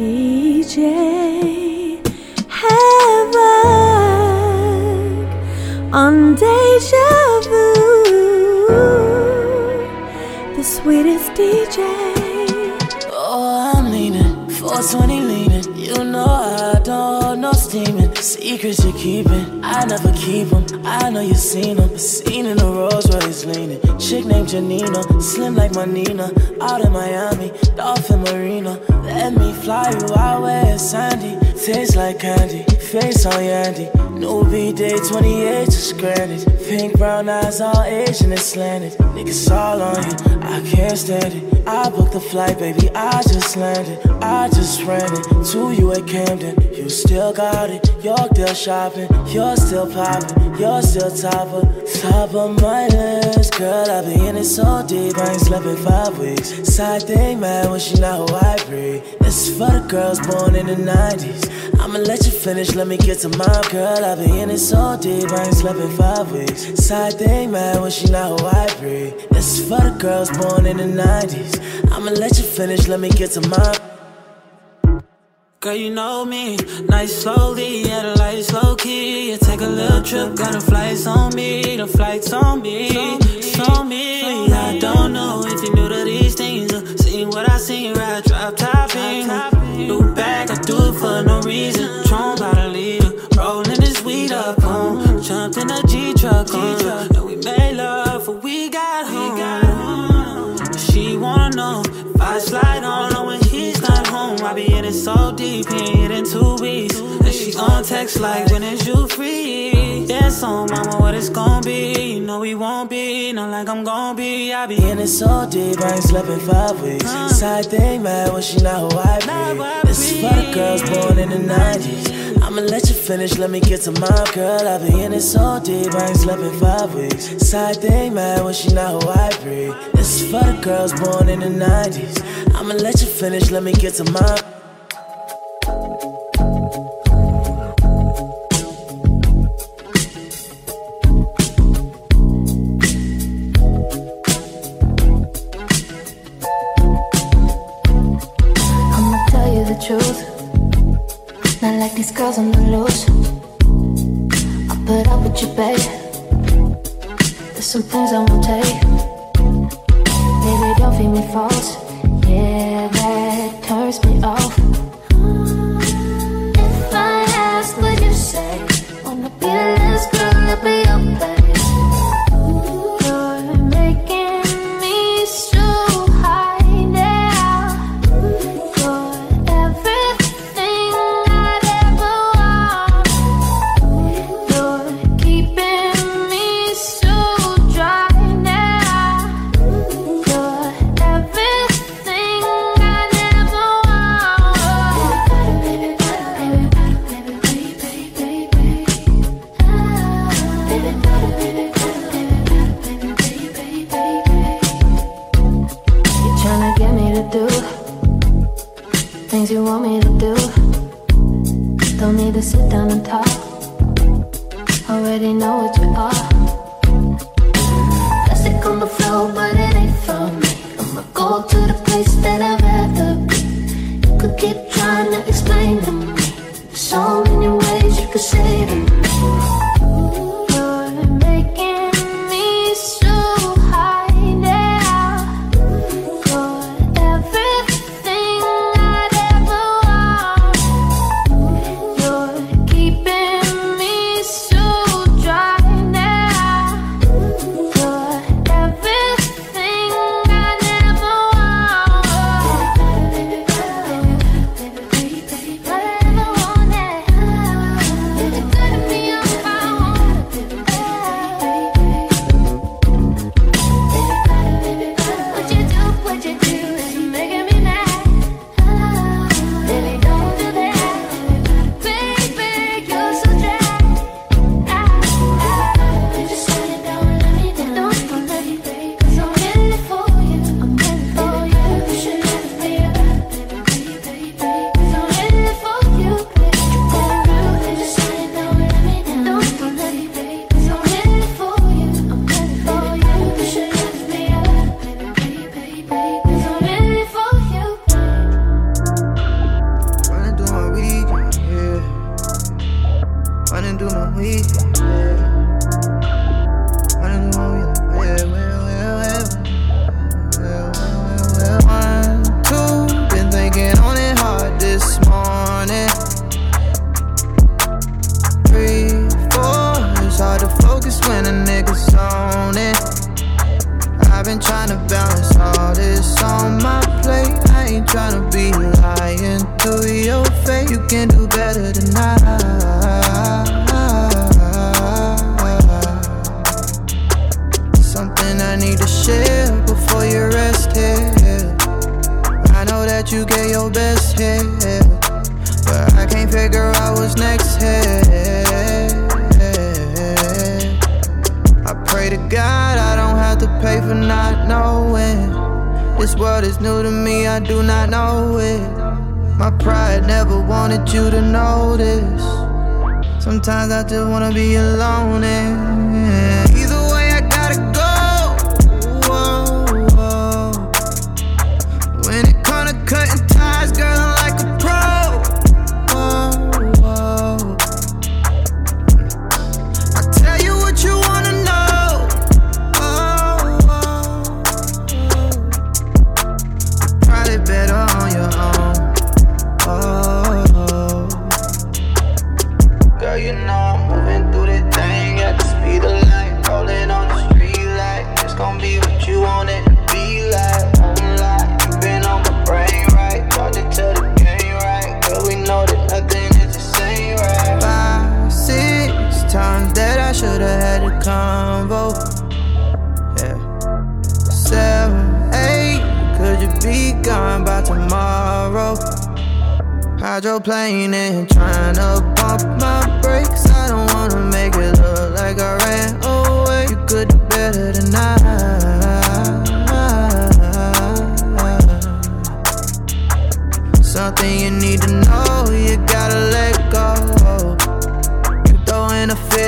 DJ Havoc on Deja Vu, the sweetest DJ. Oh, I'm leaning, 420 leaning. You know I don't no steaming. Secrets keeping, I never keep them. I know you seen them, seen in the Rolls Royce leaning. Chick named Janina, slim like my Nina. Out in Miami, Dolphin Marina. Let me fly you out where it's sandy. Tastes like candy, face on Yandy. New B day 28, just granted. Pink brown eyes, all Asian and slanted. Niggas all on you, I can't stand it. I booked the flight, baby, I just landed. I just ran it to you at Camden. You still got it, Yorkdale shopping. You're still popping, you're still top of, top of my list. Girl, I be in it so deep, I ain't slept in five weeks. Side thing, man, when she not who I breathe. This is for the girls born in the 90s. I'ma let you finish, let me get to my girl. I be in it so deep, I ain't slept in five weeks. Side thing, man, when she not who I breathe. This is for the girls born in the 90s. I'ma let you finish, let me get to my. Girl, you know me, nice slowly, yeah, the lights low key. You take a little trip, got the flights on me, the flights on me, it's on me. I don't know if you knew to these things, uh, seeing what I seen, right, drop topping. New bag, I do it for no reason. Tron by the leader, rolling this weed up on, jumped in a G truck on, and we made love, but we got home. She wanna know if I slide on I be in it so deep, he ain't in two weeks. And she on text like, when is you free? Yeah, so mama, what it's gon' be? You know we won't be, not like I'm gon' be. I be In it so deep, I ain't slept in five weeks. Side thing, man, when she not who I be. This is for girls born in the 90s. I'ma let you finish, let me get to my girl. I be in it so deep, I ain't slept in five weeks. Side thing, man, when she not who I breathe. This is for the girls born in the 90s. I'ma let you finish, let me get to my. These girls on the loose. I put up with you, babe. There's some things I won't take. Baby, don't feed me false. Yeah, that turns me off.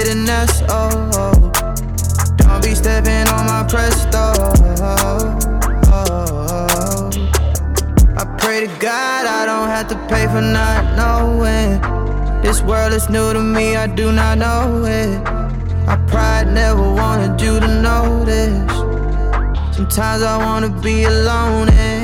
bitterness. Oh, oh. don't be stepping on my presto. Oh, I pray to God I don't have to pay for not knowing. This world is new to me, I do not know it. I pride never wanted you to notice. Sometimes I wanna be alone. And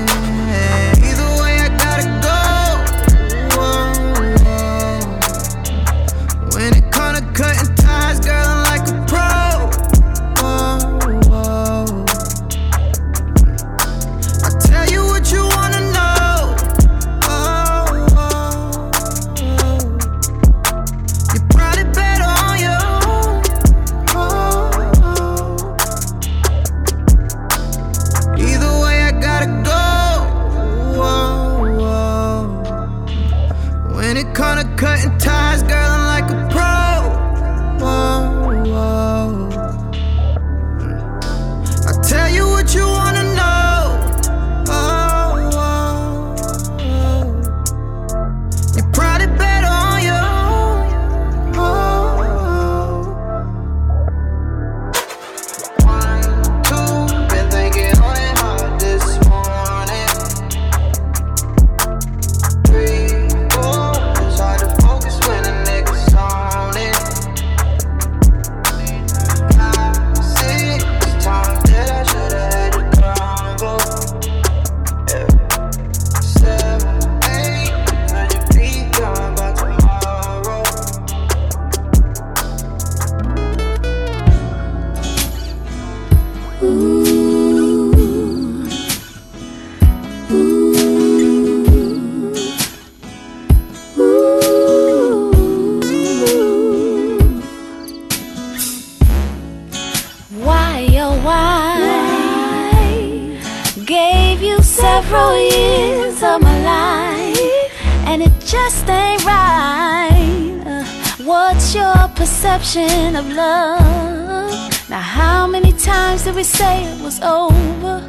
of love Now how many times did we say it was over?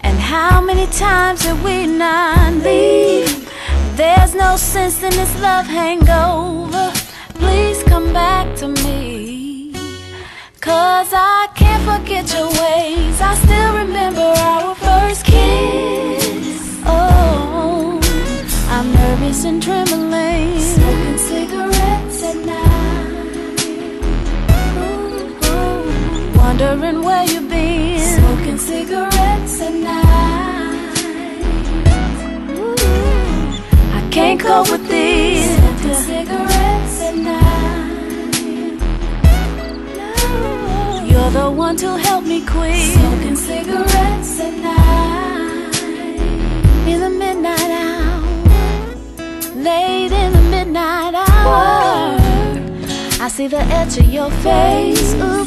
And how many times did we not leave? There's no sense in this love hangover Please come back to me Cause I wondering where you've been. Smoking cigarettes at night. Ooh, I can't cope with this. Smoking cigarettes at night. You're the one to help me quit. Smoking cigarettes at night. In the midnight hour. Late in the midnight hour. I see the edge of your face. Ooh.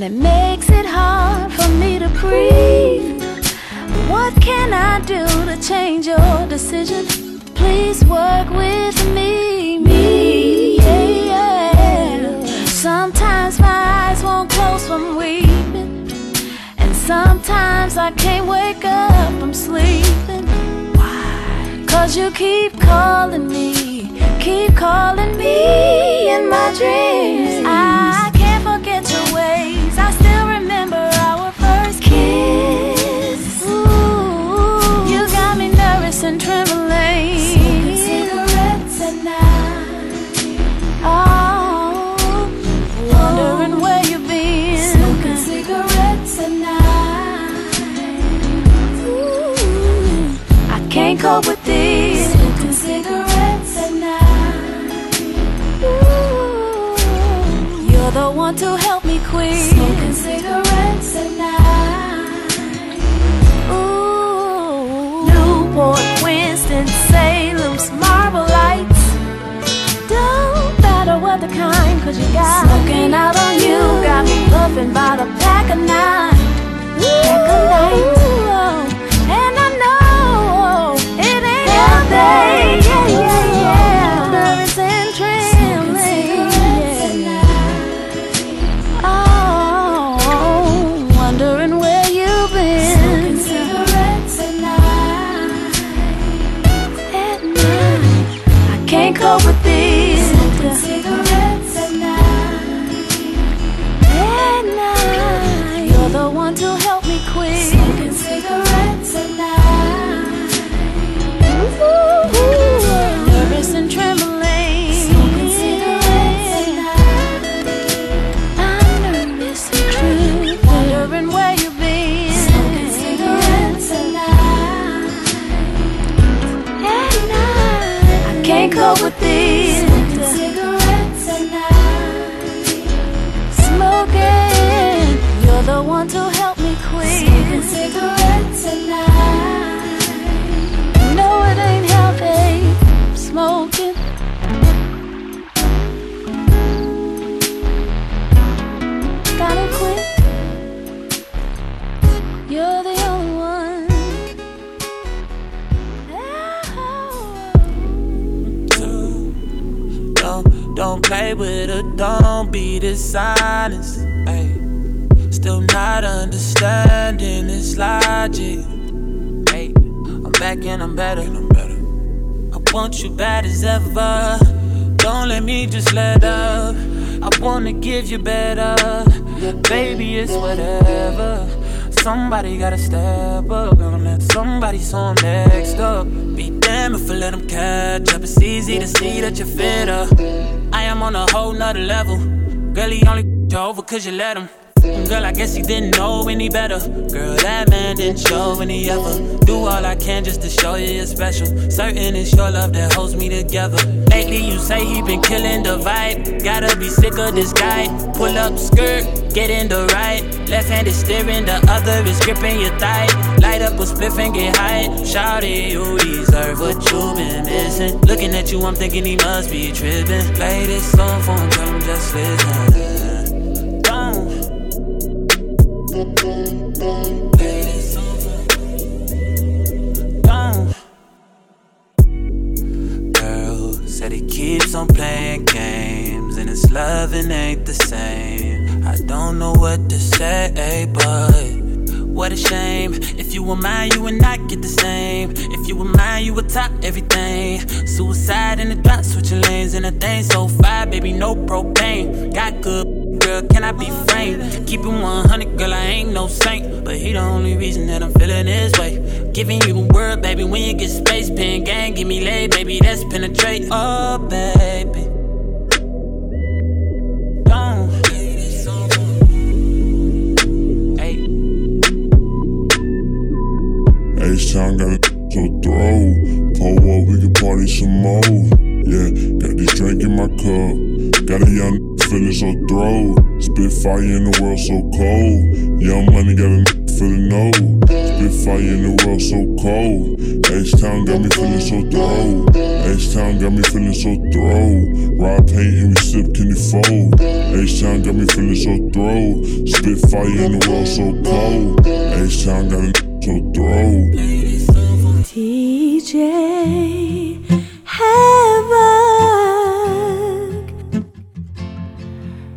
And it makes it hard for me to breathe. What can I do to change your decision? Please work with me, me, yeah, yeah. Sometimes my eyes won't close from weeping. And sometimes I can't wake up from sleeping. Cause you keep calling me, keep calling me in my dreams. To help me quit. Smoking cigarettes at night. Ooh, Newport, Winston, Salem's Marlboro Lights. Don't matter what the kind, cause you got Smoking out on you, got me puffing by the pack of nine. Pack of nine. Her, don't be dishonest. Ay. Still not understanding this logic. Hey, I'm back and I'm better. And I'm better. I want you bad as ever. Don't let me just let up. I wanna give you better. Baby, it's whatever. Somebody gotta step up. Gonna let somebody so next up. Be damned if I let them catch up. It's easy to see that you're fitter. I am on a whole nother level. Girl, he only over cause you let him. Girl, I guess he didn't know any better. Girl, that man didn't show any ever. Do all I can just to show you you're special. Certain it's your love that holds me together. Lately, you say he been killing the vibe. Gotta be sick of this guy. Pull up skirt, get in the right. Left hand is steering, the other is gripping your thigh. Light up a spliff and get high. Shouty, you deserve what you been missing. Looking at you, I'm thinking he must be tripping. Play this song for him, tell just listen. Were mine, you would not get the same. If you were mine, you would top everything. Suicide in the drop, switching lanes and a thing so fire, baby, no propane. Got good. Girl, can I be framed? Keep it 100, girl, I ain't no saint. But he the only reason that I'm feeling this way. Giving you a word, baby, when you get space, pen gang, give me lay, baby, that's penetrate. Oh, baby. Got a so throw. Pull up, we can party some more. Yeah, got this drink in my cup. Got a young feeling so throw. Spit fire in the world so cold. Young money got a feeling no. Spit fire in the world so cold. H-Town got me feeling so throw. H-Town got me feeling so throw. Ride paint and we sip can it fold. H-Town got me feeling so throw. Spit fire in the world so cold. H-Town got a so so throw. DJ Havoc.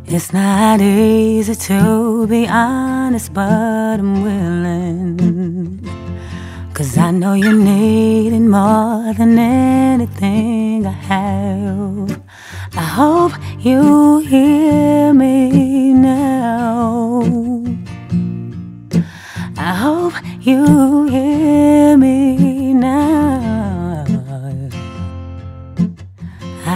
It's not easy to be honest, but I'm willing. Cause I know you need it more than anything I have. I hope you hear me now. I hope you hear me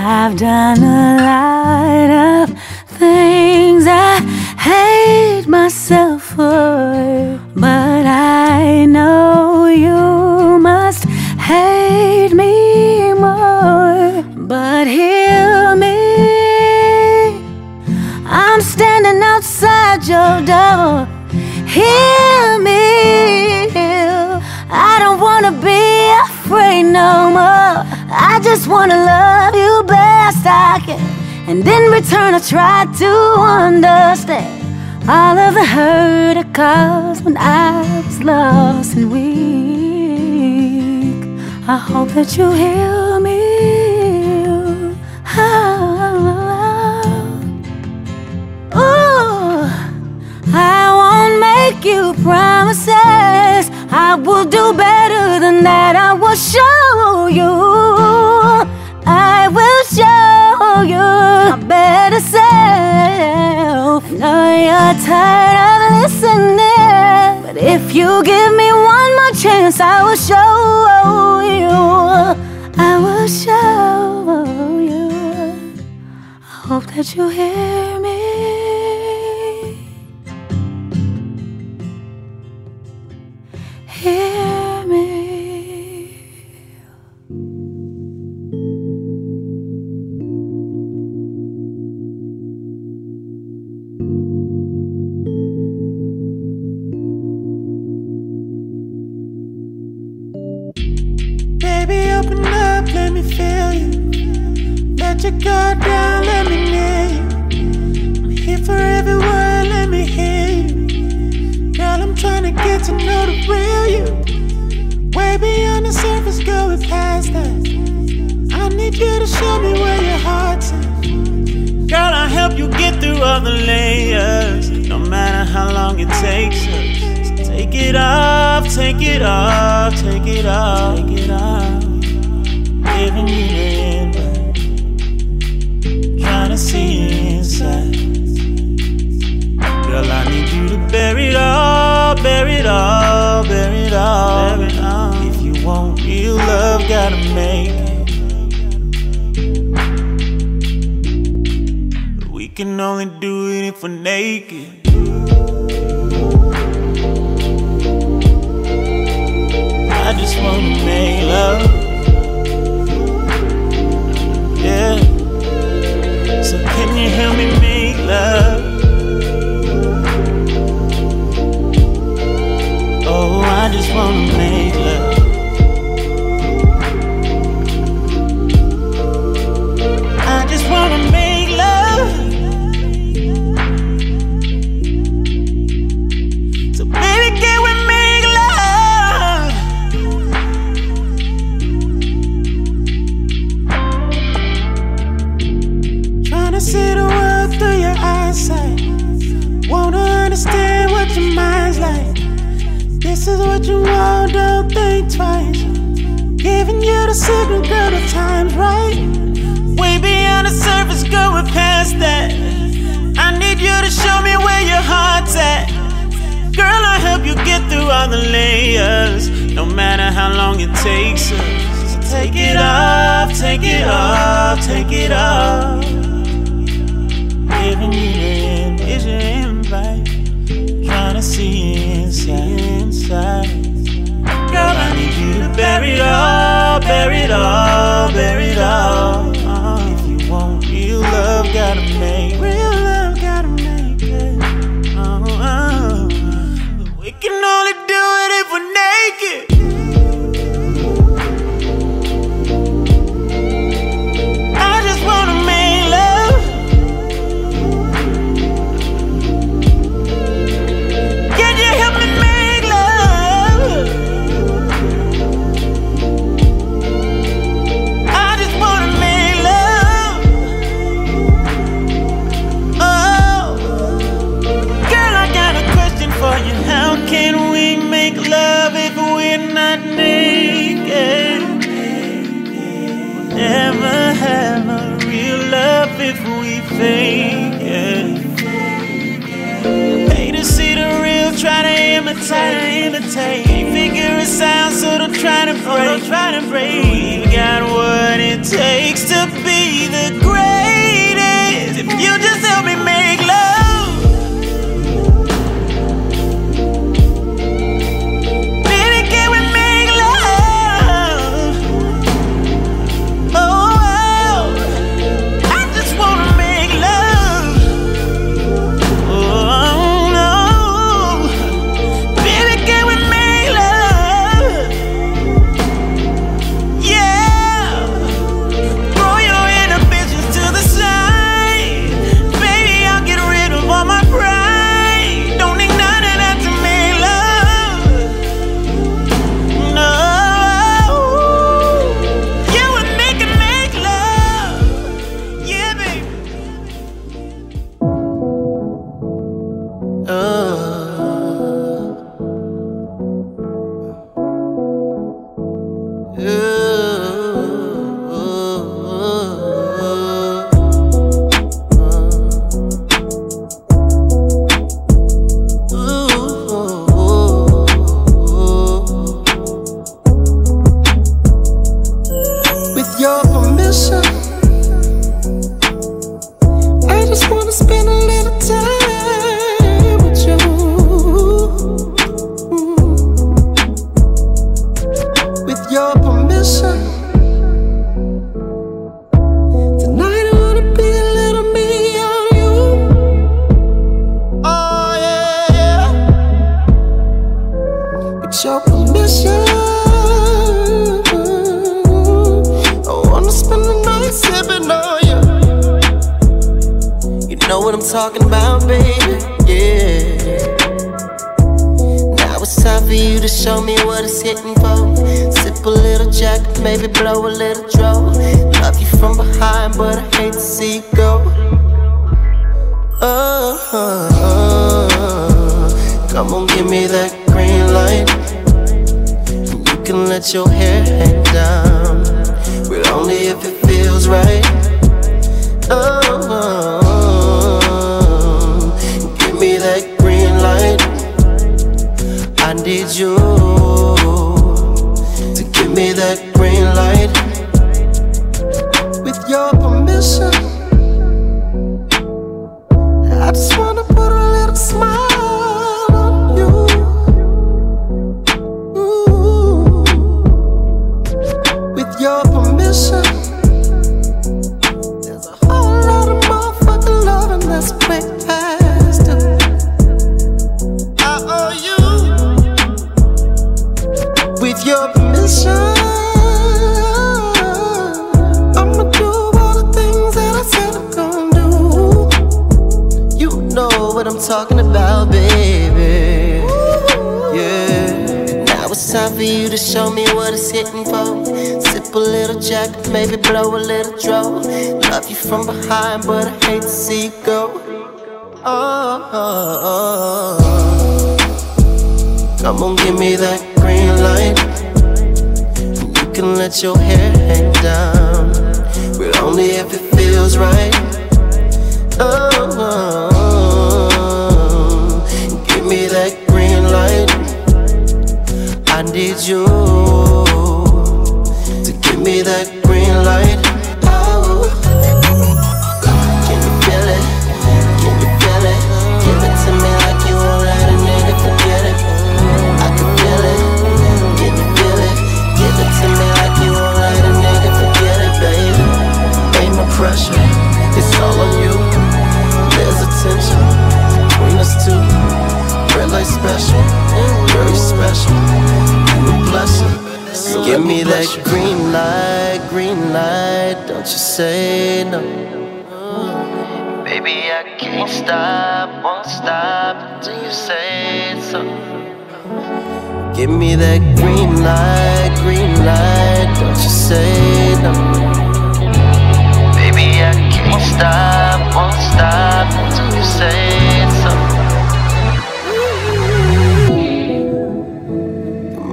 I've done a lot of things I hate myself for, but I know you must hate me more. But hear me, I'm standing outside your door. Hear me, I don't wanna be afraid no more. I just wanna love you best I can. And in return, I try to understand all of the hurt I caused when I was lost and weak. I hope that you hear me. Ah, ah, ah. Ooh, I won't make you promises. I will do better than that. I will show you. I will show you a better self. I know you're tired of listening, but if you give me one more chance, I will show you. I will show you. I hope that you hear Hear me. Baby, open up, let me feel you. Let your guard down, let me near to know the real you. Way beyond the surface, going past that. I need you to show me where your heart's at. Girl, I'll help you get through all the layers. No matter how long it takes us. So take it off, take it off, take it off, take it off. Only do it if we're naked. I just wanna make love. Yeah. So can you help me make love? Oh, I just wanna time's right. Way beyond the surface, going past that. I need you to show me where your heart's at. Girl, I'll help you get through all the layers, no matter how long it takes us. So take it off, take it off, take it off. Giving you the vision invite, trying to see inside, inside. Girl, I need you to bury it all, bury it all, bury it to break. We got what it takes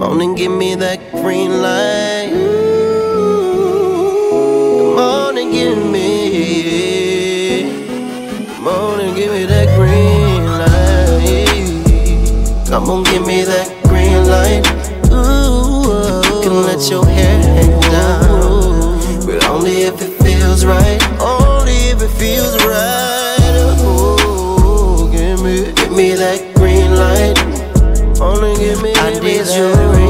Come on and give me that green light. Come on and give me. Come on and give me that green light. Come on, give me that green light. Ooh, you can let your hair hang down, but only if it feels right. Only if it feels right. Ooh, give me, give me that green light. Only give me you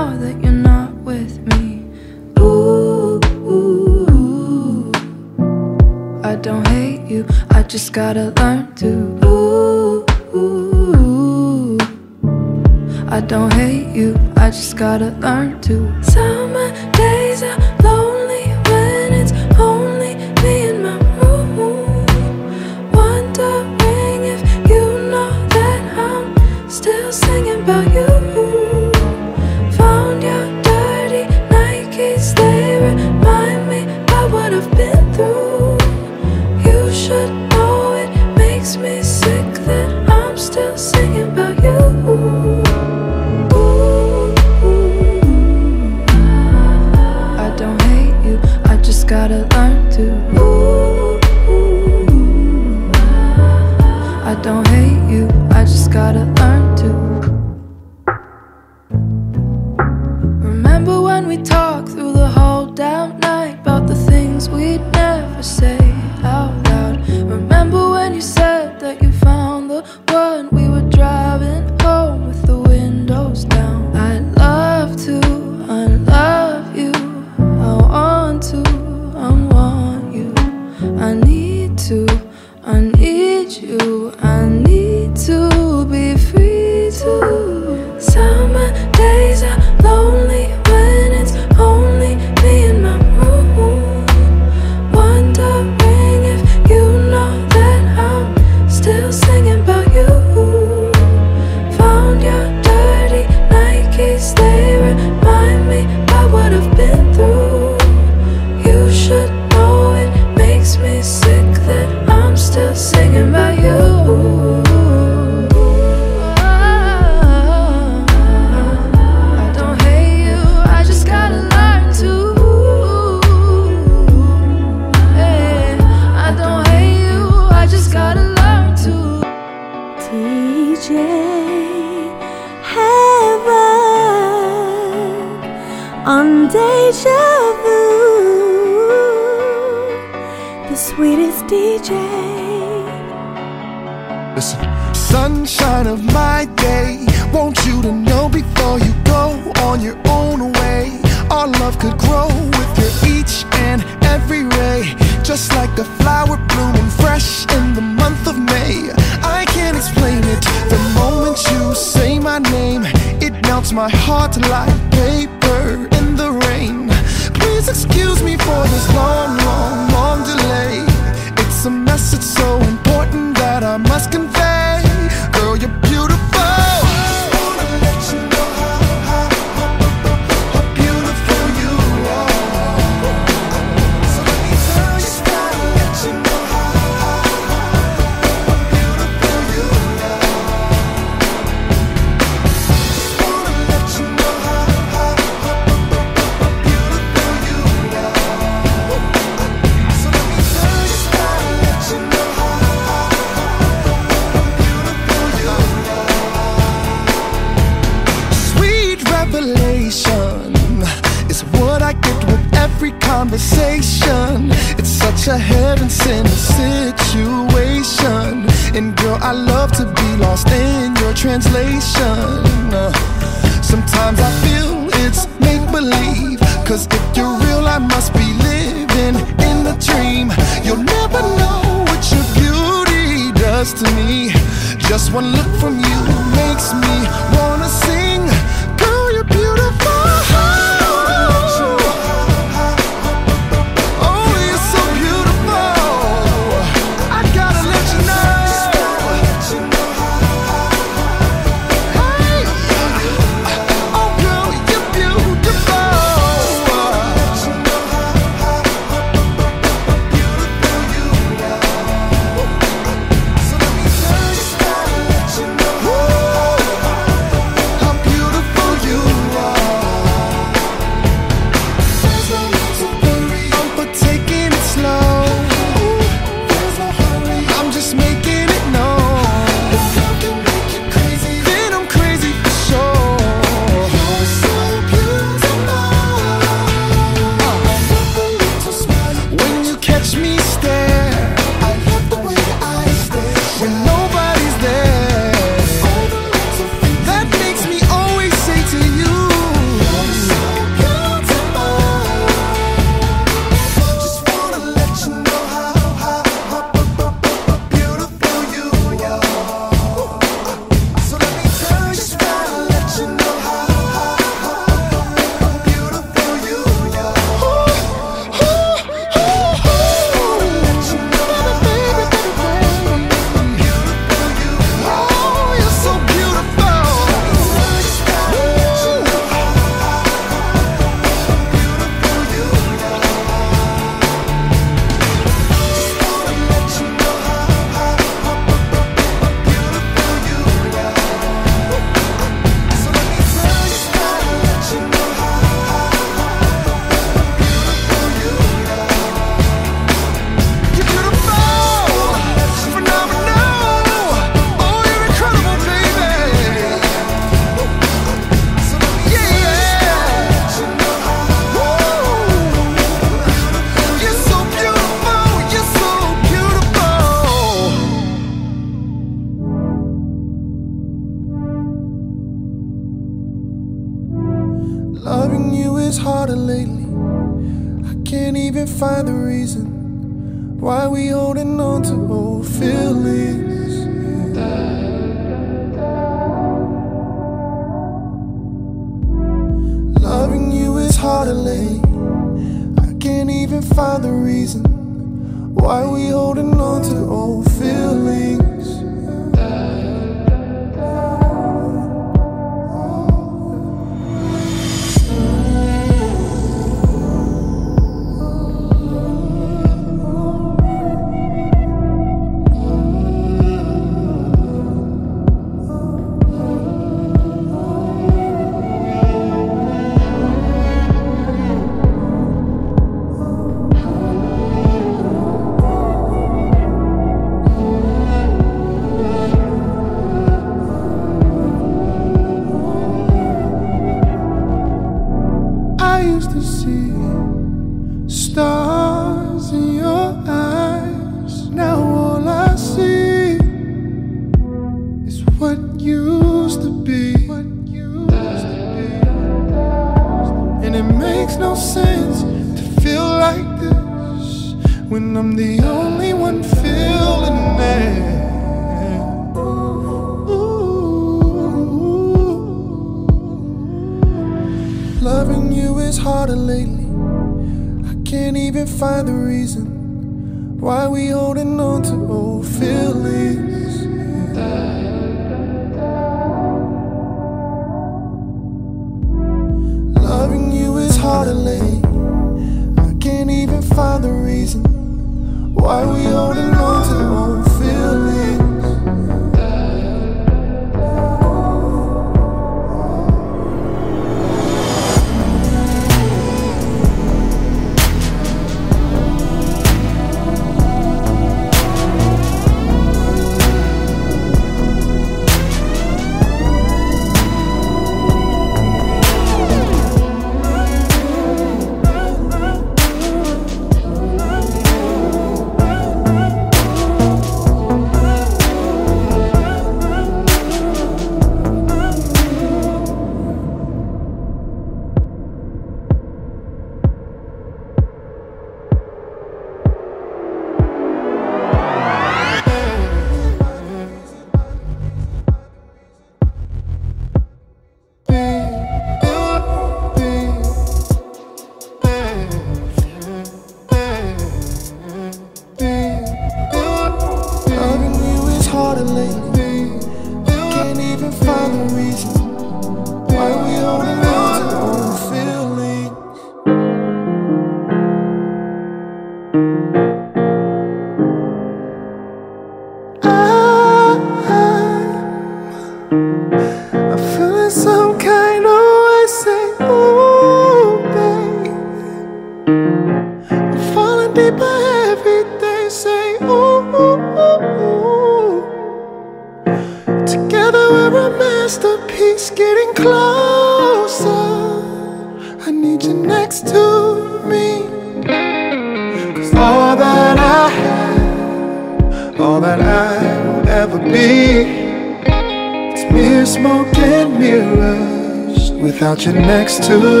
to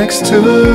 next to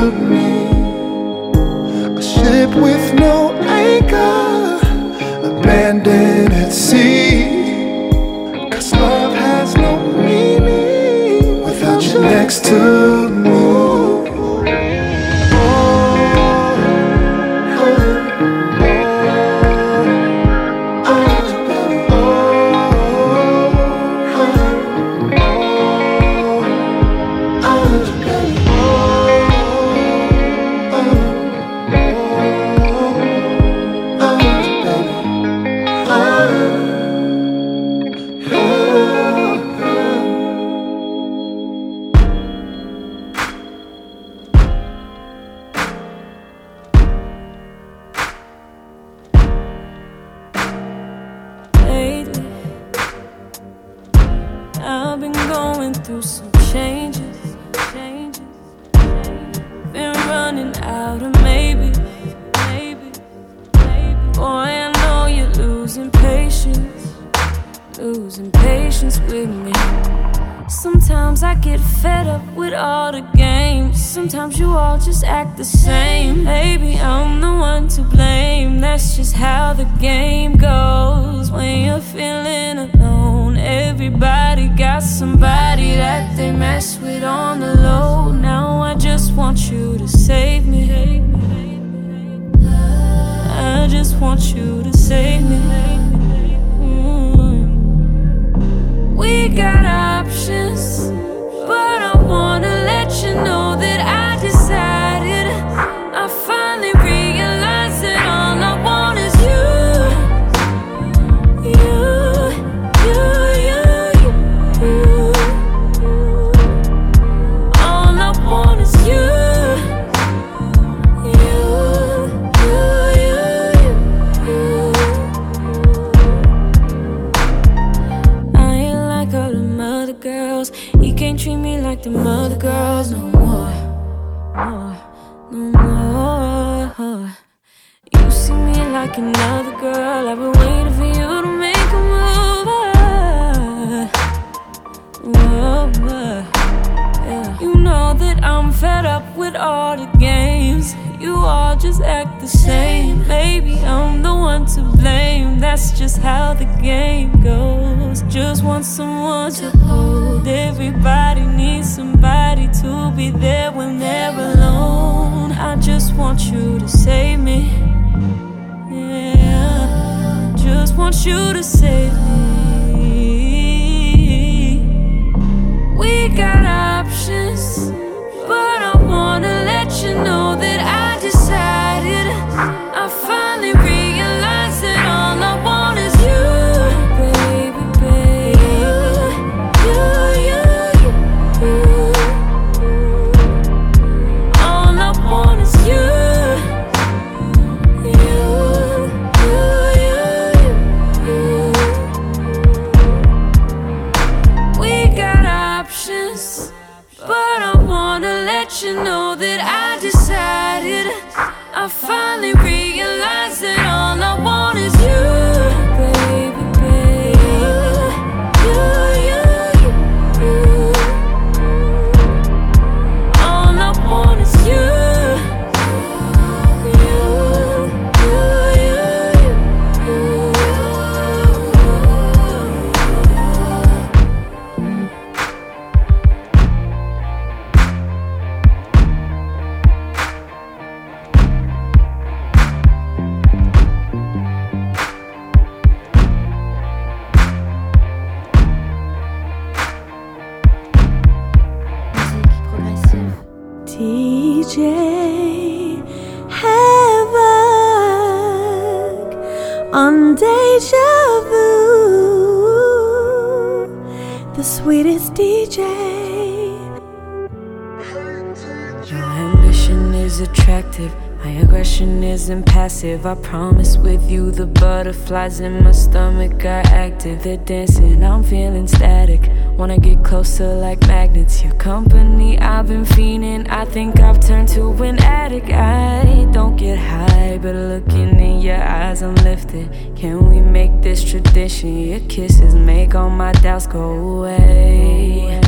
I promise with you, the butterflies in my stomach are active. They're dancing, I'm feeling static. Wanna get closer like magnets. Your company, I've been fiending. I think I've turned to an addict. I don't get high, but looking in your eyes, I'm lifted. Can we make this tradition? Your kisses make all my doubts go away.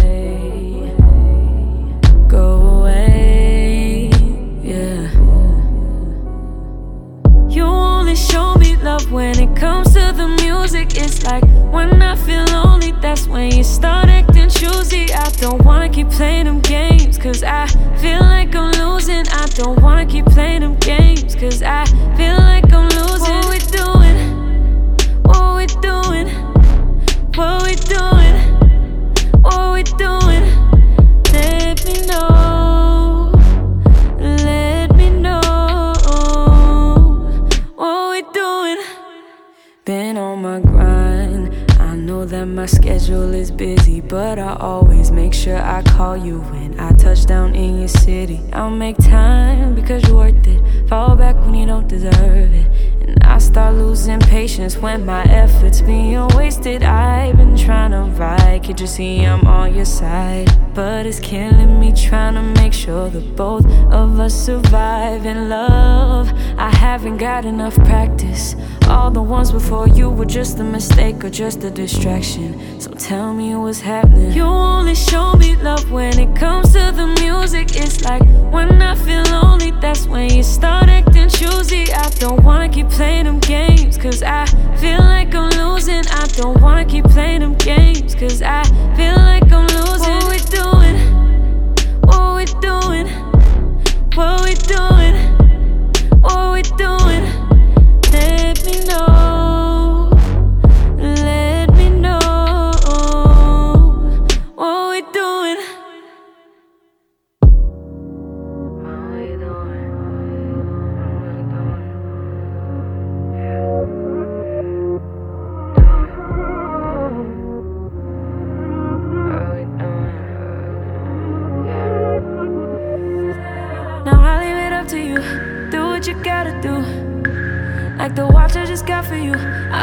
just a mistake or just a distraction. So tell me what's happening. You only show me love when it comes to the music. It's like when I feel lonely, that's when you start acting choosy. I don't wanna keep playing them games, cause I feel like I'm losing. I don't wanna keep playing them games, cause I feel like I'm losing.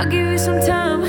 I'll give you some time.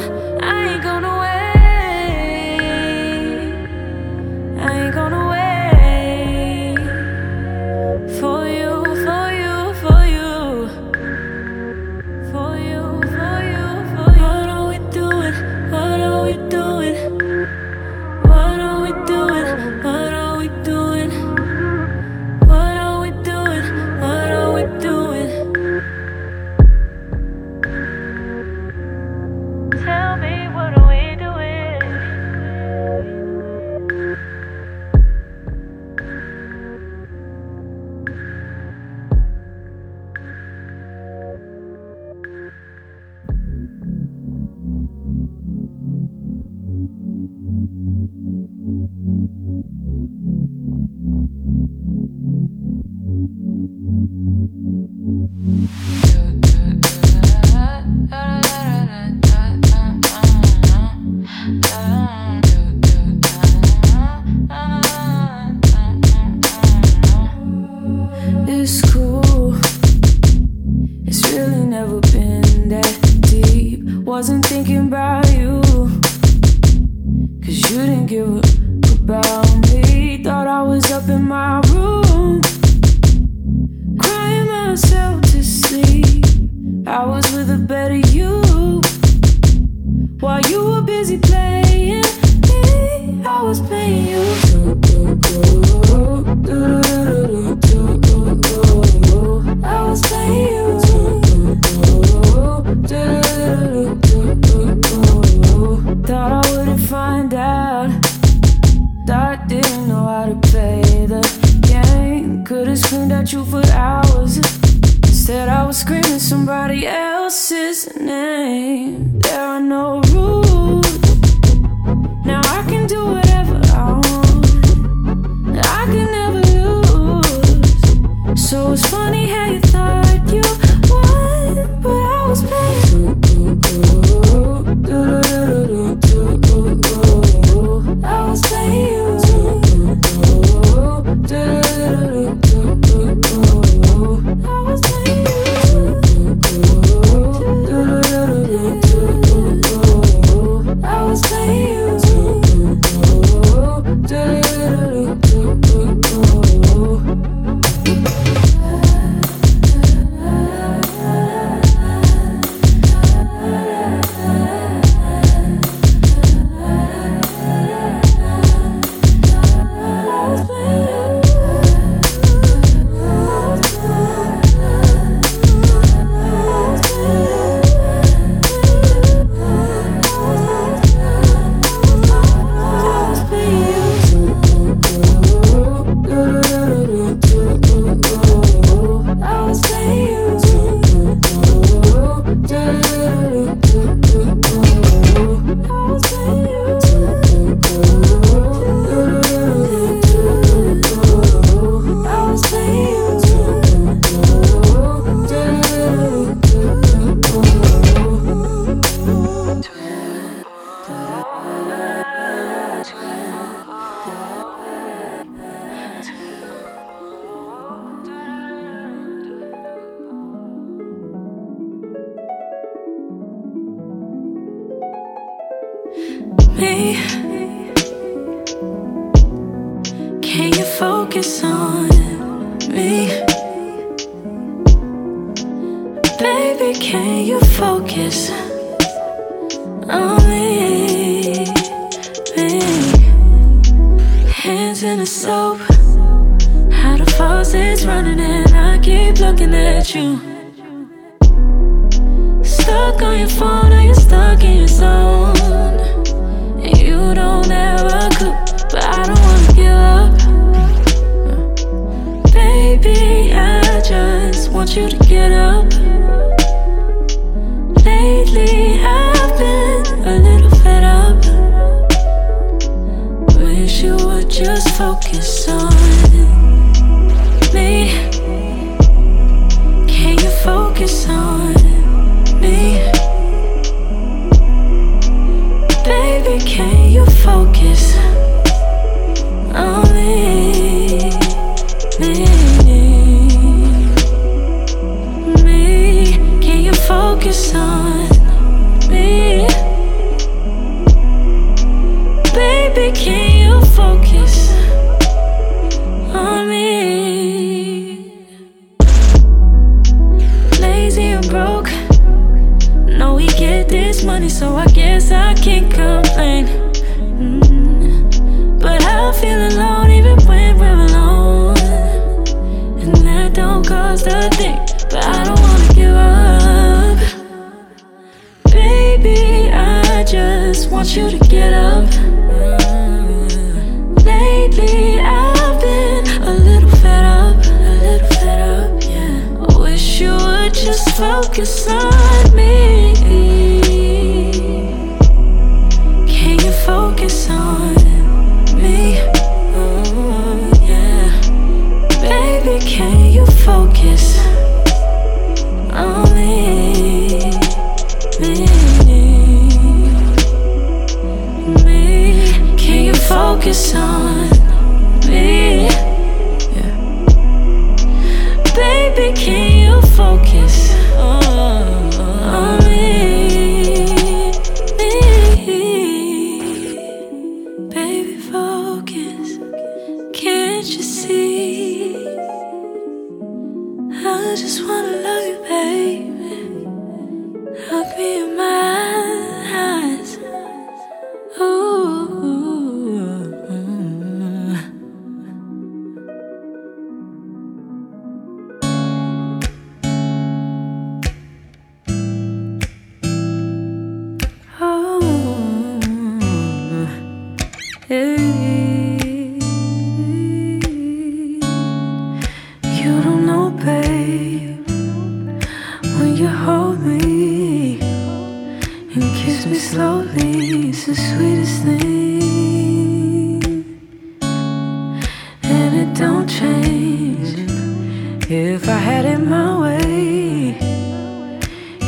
my way,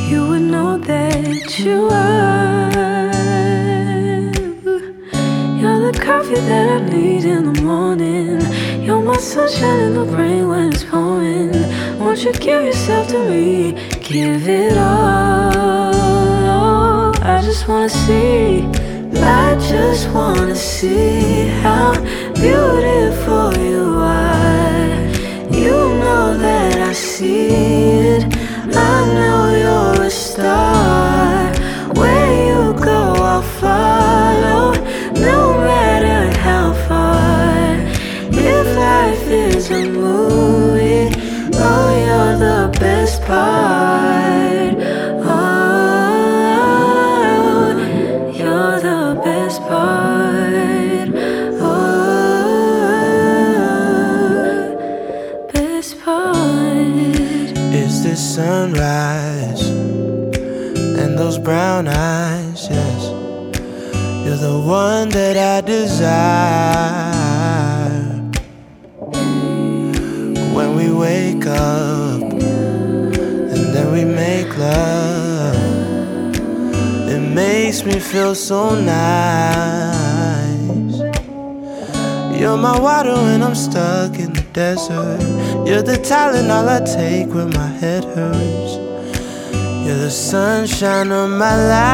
you would know that you are. You're the coffee that I need in the morning. You're my sunshine in the rain when it's pouring. Won't you give yourself to me? Give it all. I just wanna see. I just wanna see how beautiful you are. see it. I know you're a star. Where you go, I'll follow, no matter how far. If life is a movie, oh, you're the best part. brown eyes, yes. You're the one that I desire. When we wake up and then we make love, it makes me feel so nice. You're my water when I'm stuck in the desert. You're the Tylenol I take when my head hurts. You're the sunshine of my life.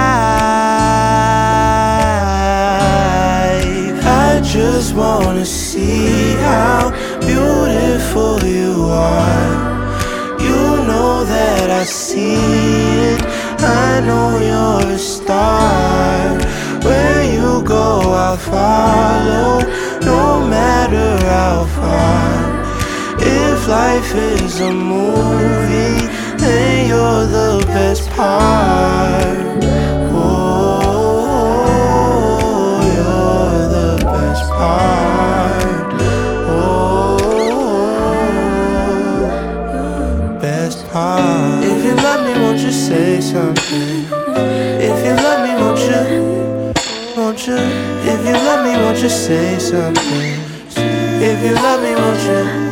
I just wanna see how beautiful you are. You know that I see it. I know you're a star. Where you go, I'll follow, no matter how far. If life is a movie you're the best part. Oh, you're the best part. Oh, best part. If you love me, won't you say something? If you love me, won't you? Won't you? If you love me, won't you say something? If you love me, won't you?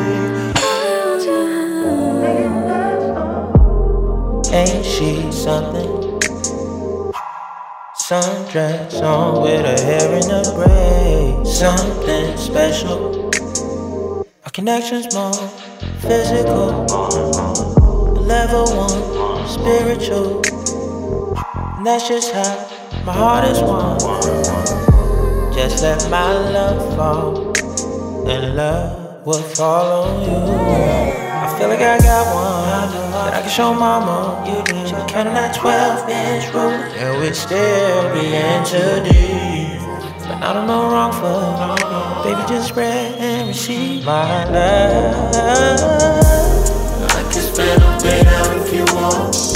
Ain't she something? Sundress on with her hair in a braid. Something special. Our connection's more physical. Level one, spiritual. And that's just how my heart is won. Just let my love fall, and love will follow you. I feel like I got one that I can show mama. She be counting that 12 inch ruler, and we still be into deep. But I don't know no wrong foot. Baby, just spread and receive my love. I can spend all day out if you want.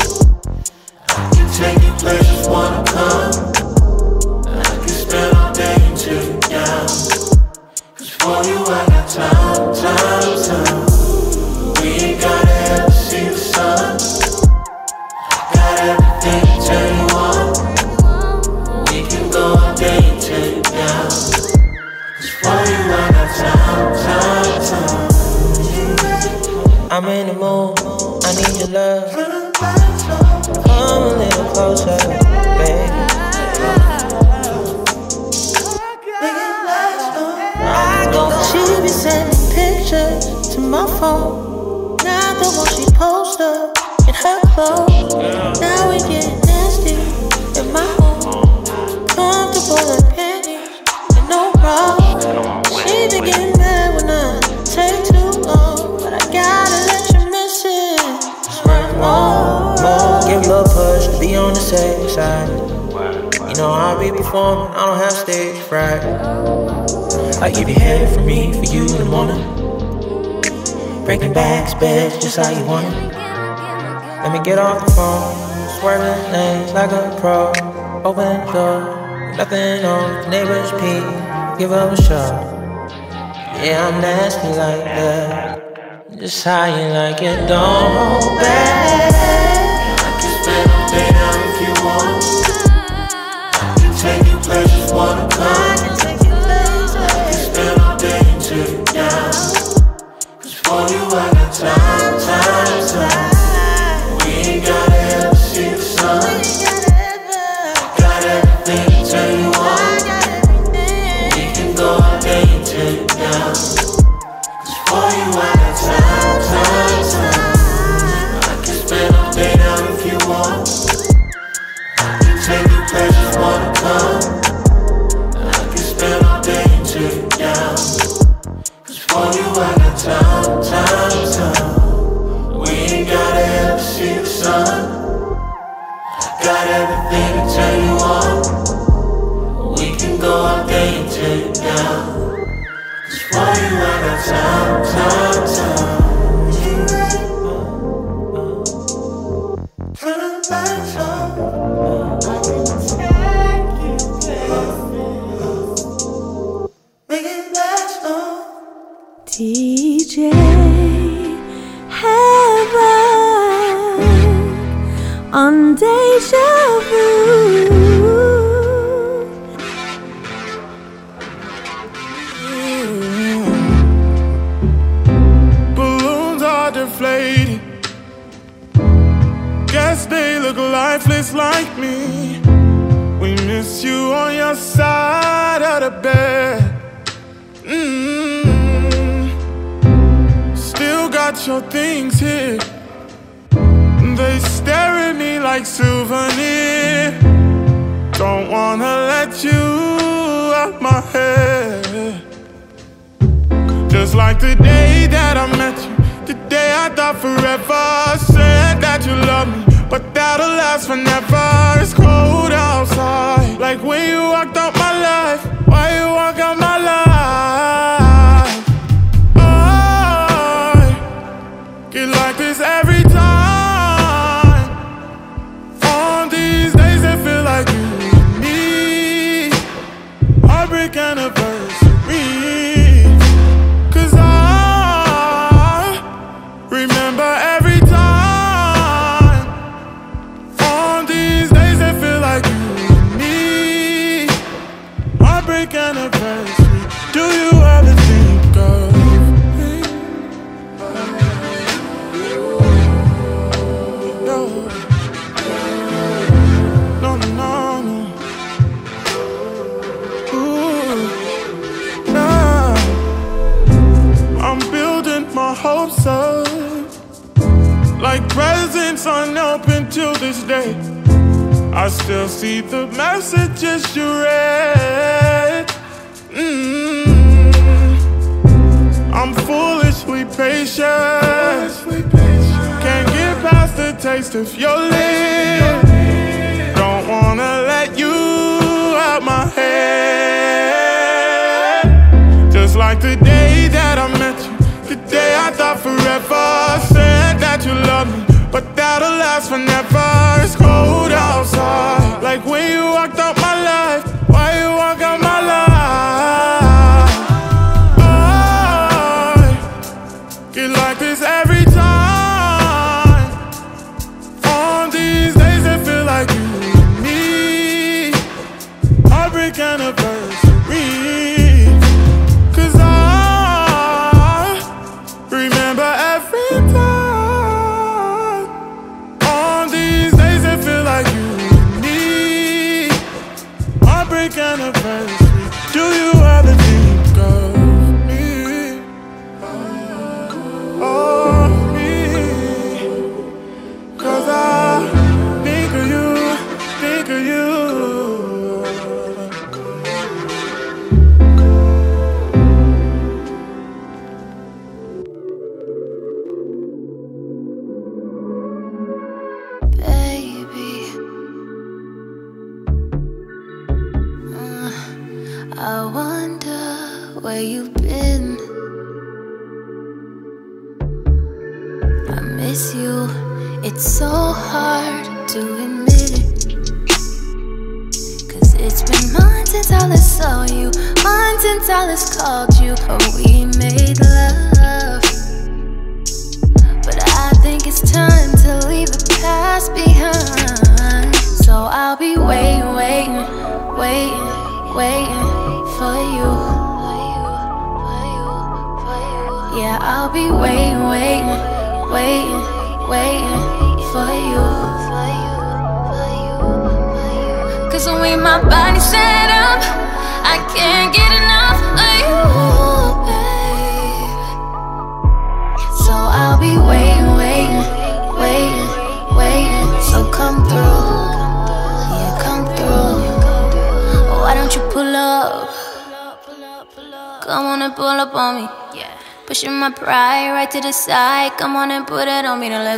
Give up a shot. Yeah, I'm nasty like that. Just how you like it, don't hold back.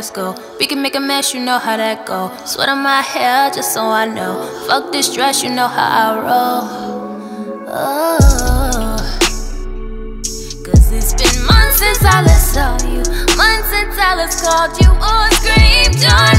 let's go. We can make a mess, you know how that go. Sweat on my hair just so I know. Fuck this dress, you know how I roll. Oh. Cause it's been months since I last saw you. Months since I last called you or screamed your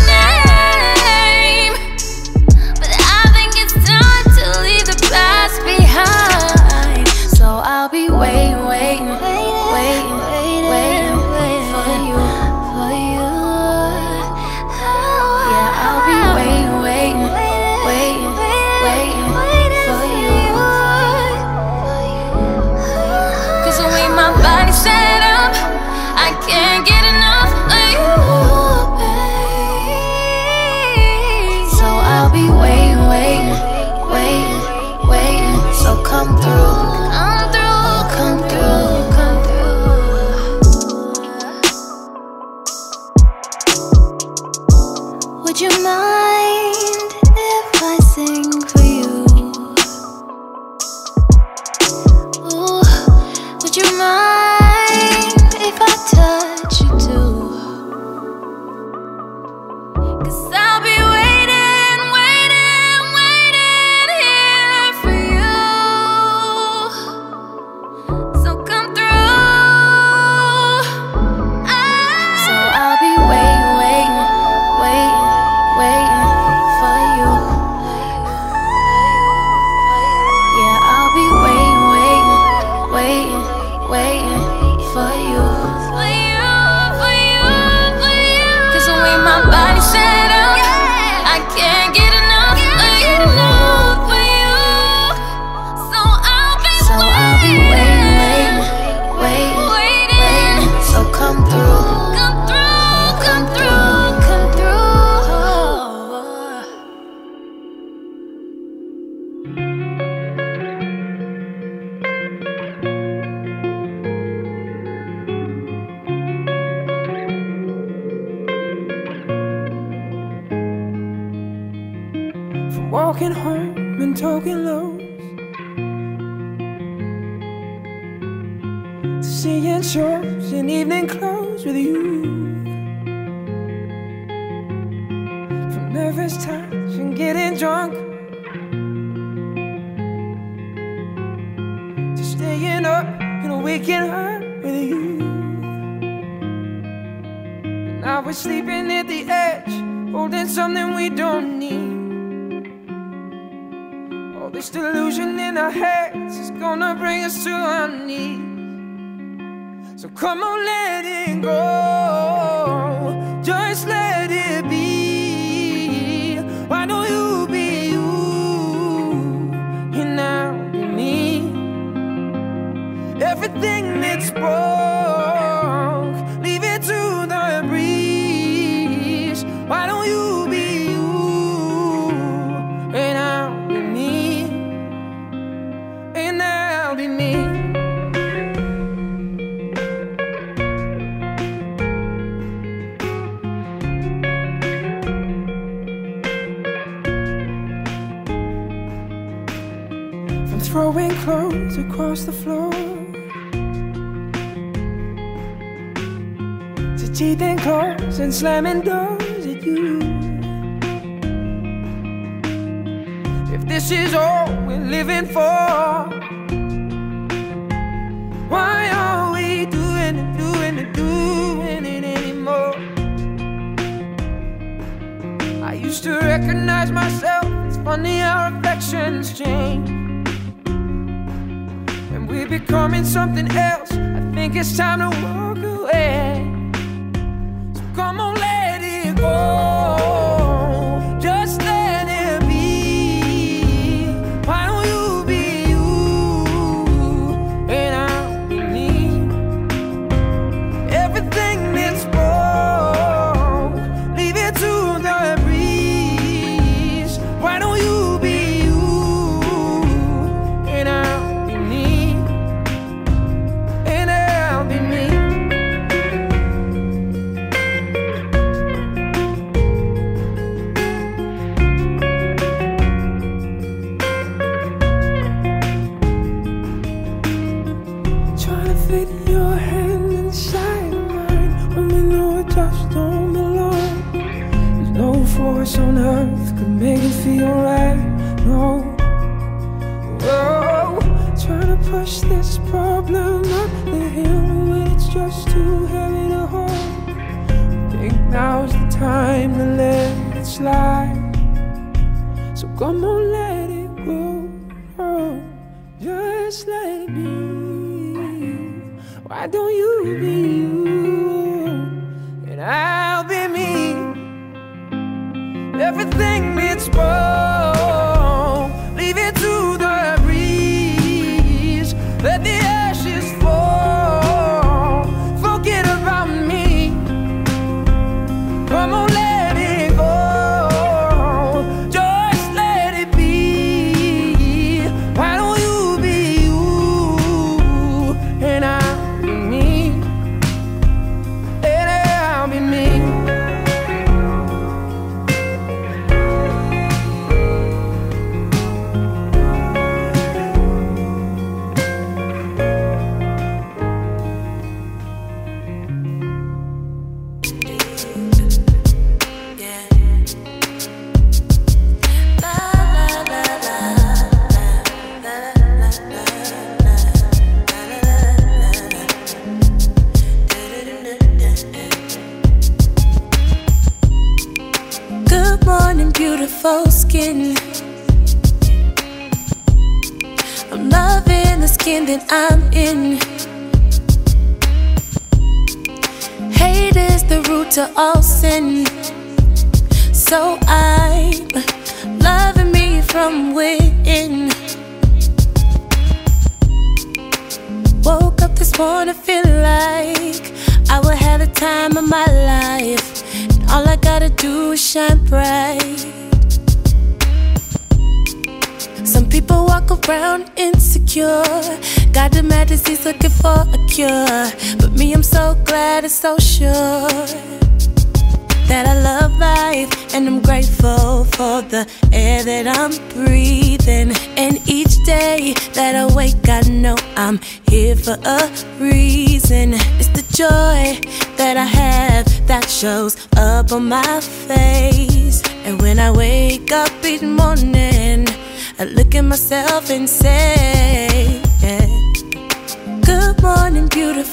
recognize myself. It's funny how affections change. And we're becoming something else. I think it's time to walk away. So come on, let it go.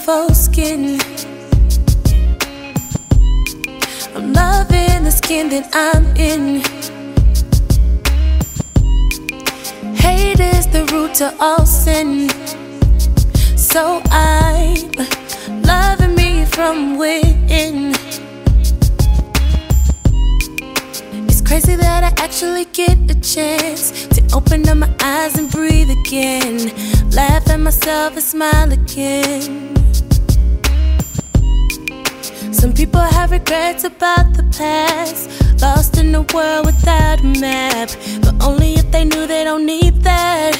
Beautiful skin. I'm loving the skin that I'm in. Hate is the root to all sin. So I'm loving me from within. It's crazy that I actually get a chance to open up my eyes and breathe again. Laugh at myself and smile again. Some people have regrets about the past. Lost in a world without a map. But only if they knew they don't need that.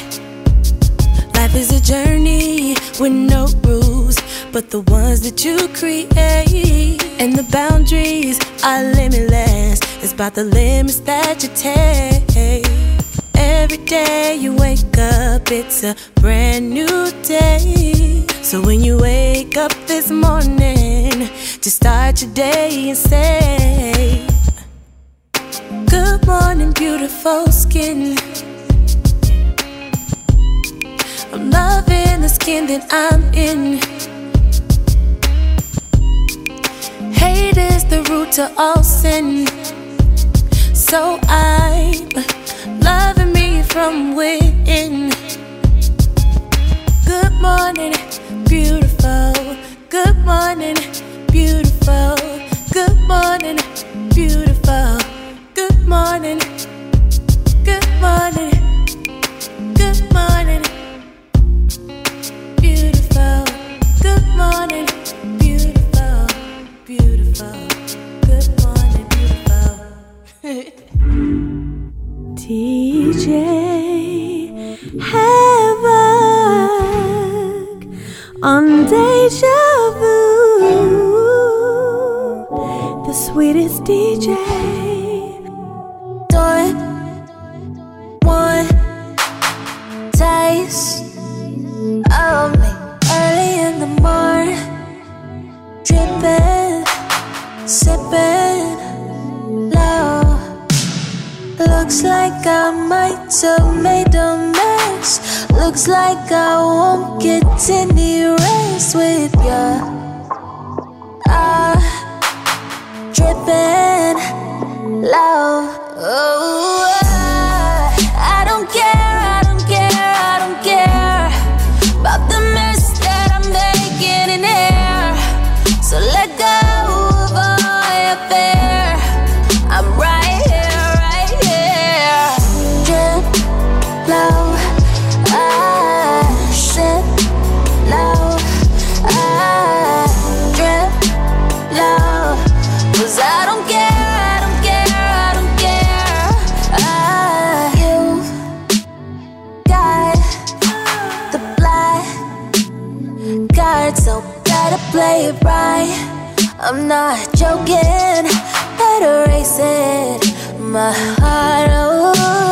Life is a journey with no rules, but the ones that you create. And the boundaries are limitless. It's about the limits that you take. Every day you wake up, it's a brand new day. So when you wake up this morning, to start your day and say, Good morning, beautiful skin. I'm loving the skin that I'm in. Hate is the root to all sin. So I'm loving me from within. Good morning, beautiful. Good morning, beautiful. Good morning, beautiful. Good morning, good morning, good morning, beautiful. Good morning, beautiful, beautiful. Good morning, beautiful. DJ Havoc on Deja Vu, sweetest DJ. Don't want taste of me early in the morning, dripping, sipping low. Looks like I might have made a mess. Looks like I won't get any rest with ya. Ah, dripping low. Oh, I don't care, right. I'm not joking, better race it. My heart, oh,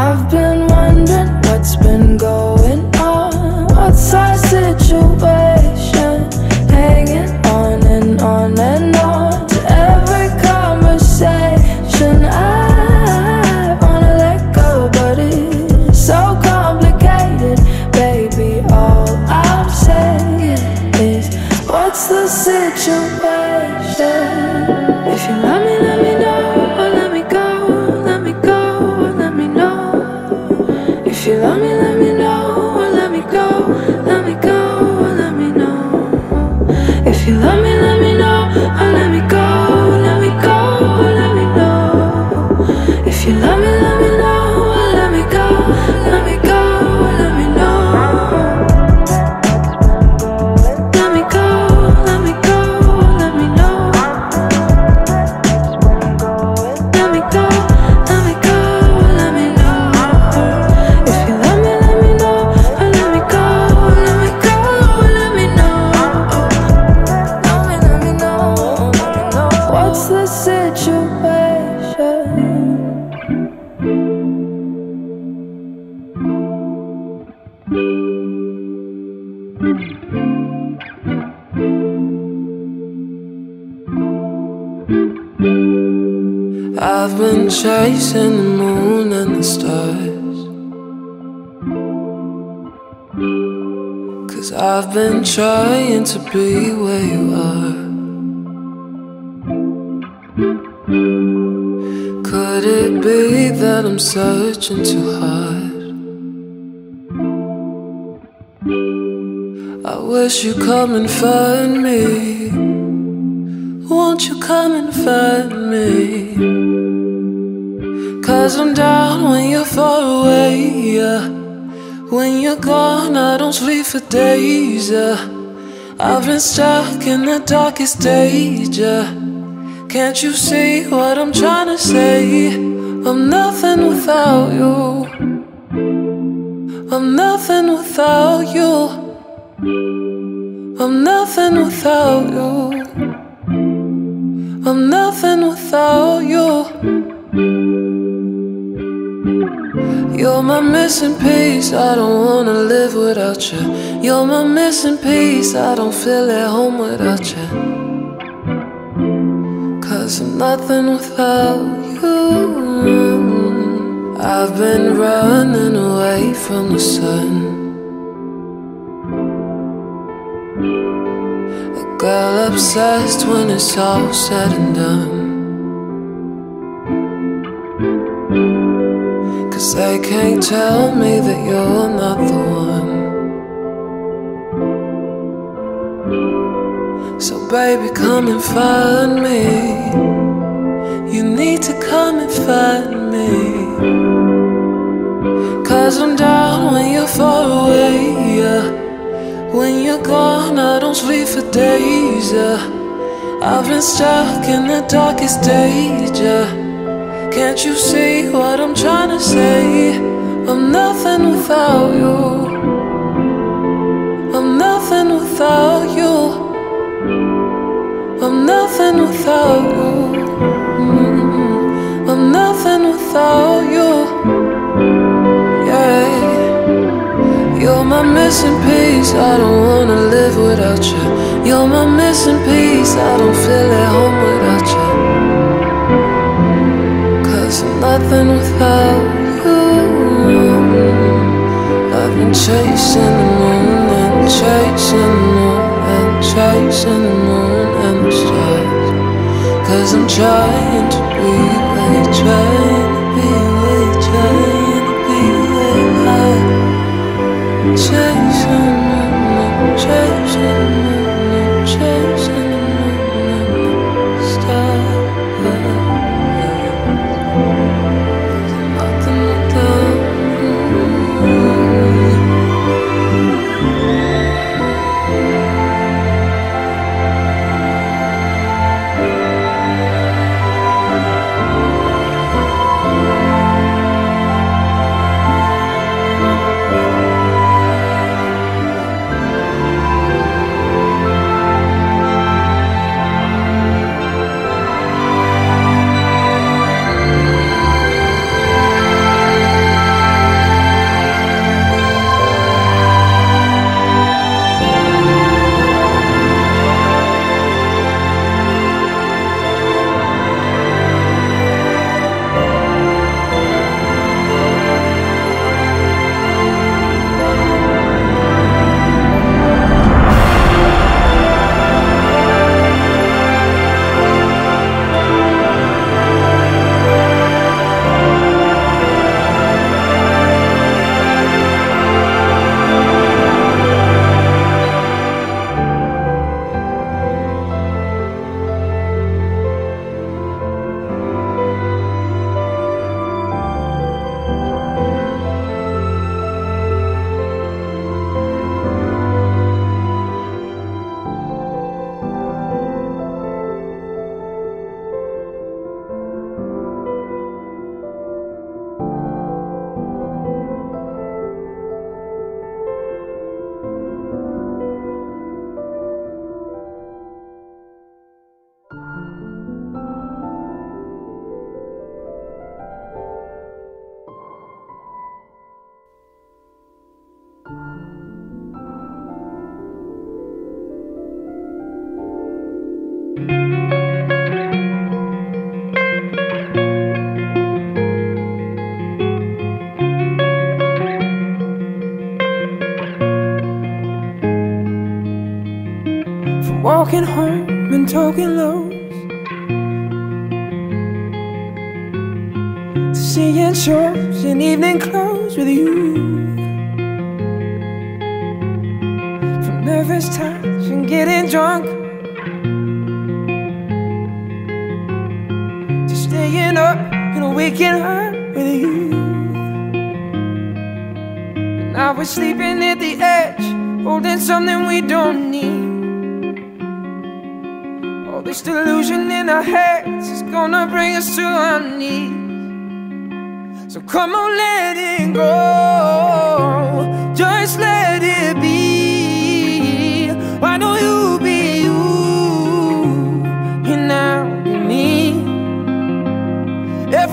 I've been wondering what's been going Guess you come and find me. Won't you come and find me? Cause I'm down when you're far away, yeah. When you're gone, I don't sleep for days, yeah. I've been stuck in the darkest days, yeah. Can't you see what I'm trying to say? I'm nothing without you. I'm nothing without you. I'm nothing without you. I'm nothing without you. You're my missing piece, I don't wanna live without you. You're my missing piece, I don't feel at home without you. Cause I'm nothing without you. I've been running away from the sun. A girl obsessed when it's all said and done. Cause they can't tell me that you're not the one. So, baby, come and find me. You need to come and find me. Cause I'm down when you're far away. When you're gone, I don't sleep for days. I've been stuck in the darkest days. Can't you see what I'm trying to say? I'm nothing without you. I'm nothing without you. I'm nothing without you. Missing piece. I don't wanna live without you. You're my missing piece. I don't feel at home without you. Cause I'm nothing without you. I've been chasing the moon and chasing the moon and chasing the moon and the stars. Cause I'm trying to be way, trying to be way, trying to be way high. Chasing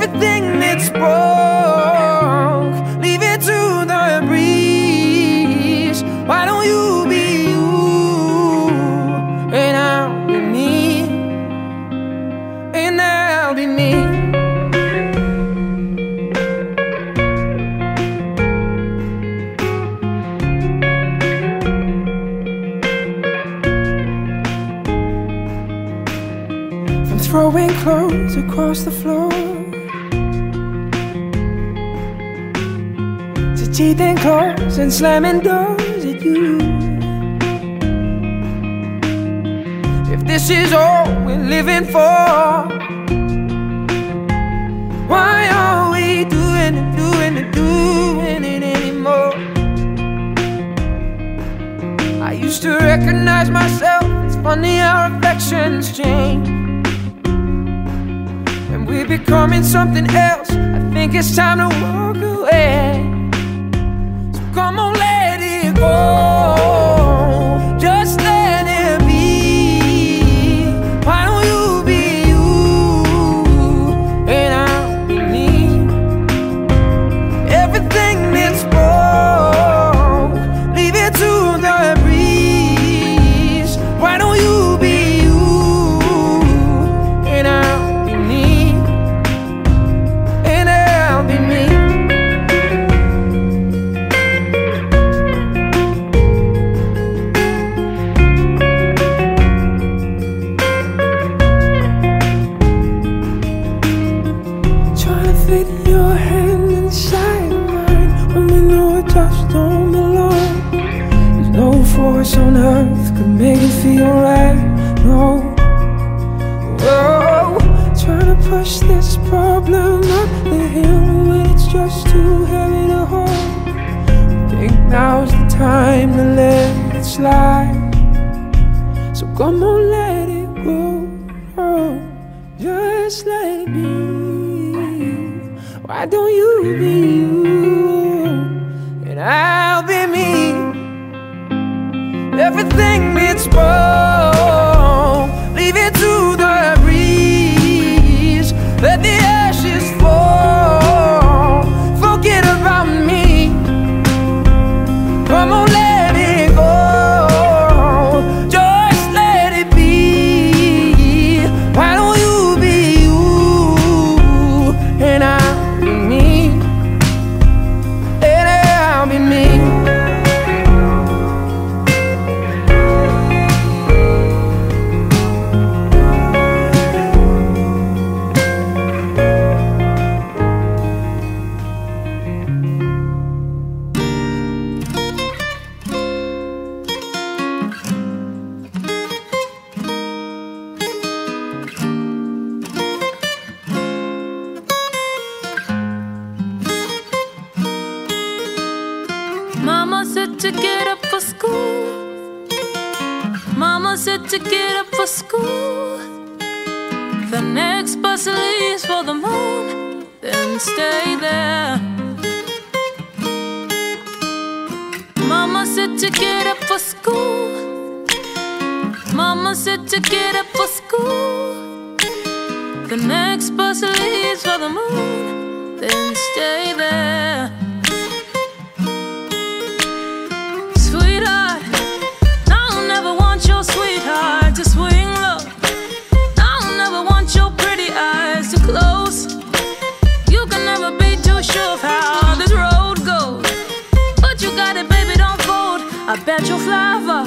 Everything that's broke, leave it to the breeze. Why don't you be you? And I'll be me. And I'll be me. Throwing clothes across the floor and slamming doors at you. If this is all we're living for, why are we doing it, doing it, doing it anymore? I used to recognize myself. It's funny how affections change. And we're becoming something else. I think it's time to walk away. So come on, let The next bus leaves for the moon, then stay there. Sweetheart, I don't ever want your sweetheart to swing low. I don't ever want your pretty eyes to close. You can never be too sure of how this road goes. But you got it, baby, don't fold. I bet you'll fly far.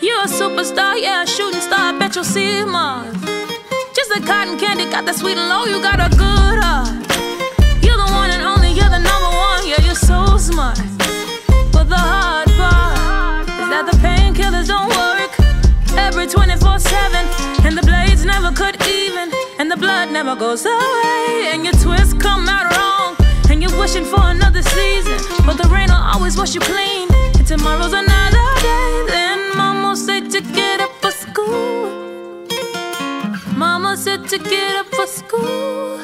You're a superstar, yeah, a shooting star. I bet you'll see Mars. Like cotton candy, got that sweet and low. You got a good heart. You're the one and only, you're the number one. Yeah, you're so smart. But the hard part is that the painkillers don't work every 24 7. And the blades never cut even. And the blood never goes away. And your twists come out wrong. And you're wishing for another season. But the rain will always wash you clean. And tomorrow's another day. Then Mama said to get up for school.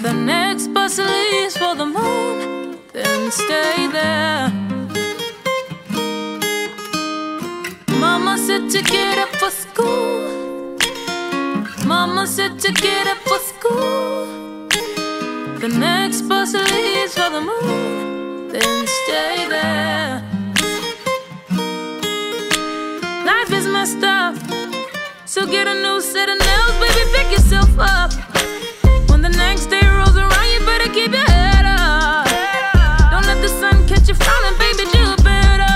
The next bus leaves for the moon, then stay there. Mama said to get up for school. Mama said to get up for school. The next bus leaves for the moon, then stay there. Life is messed up, so get a new set of nails, baby, pick yourself up. When the next day rolls around, you better keep your head up. Don't let the sun catch you frowning, baby, do better.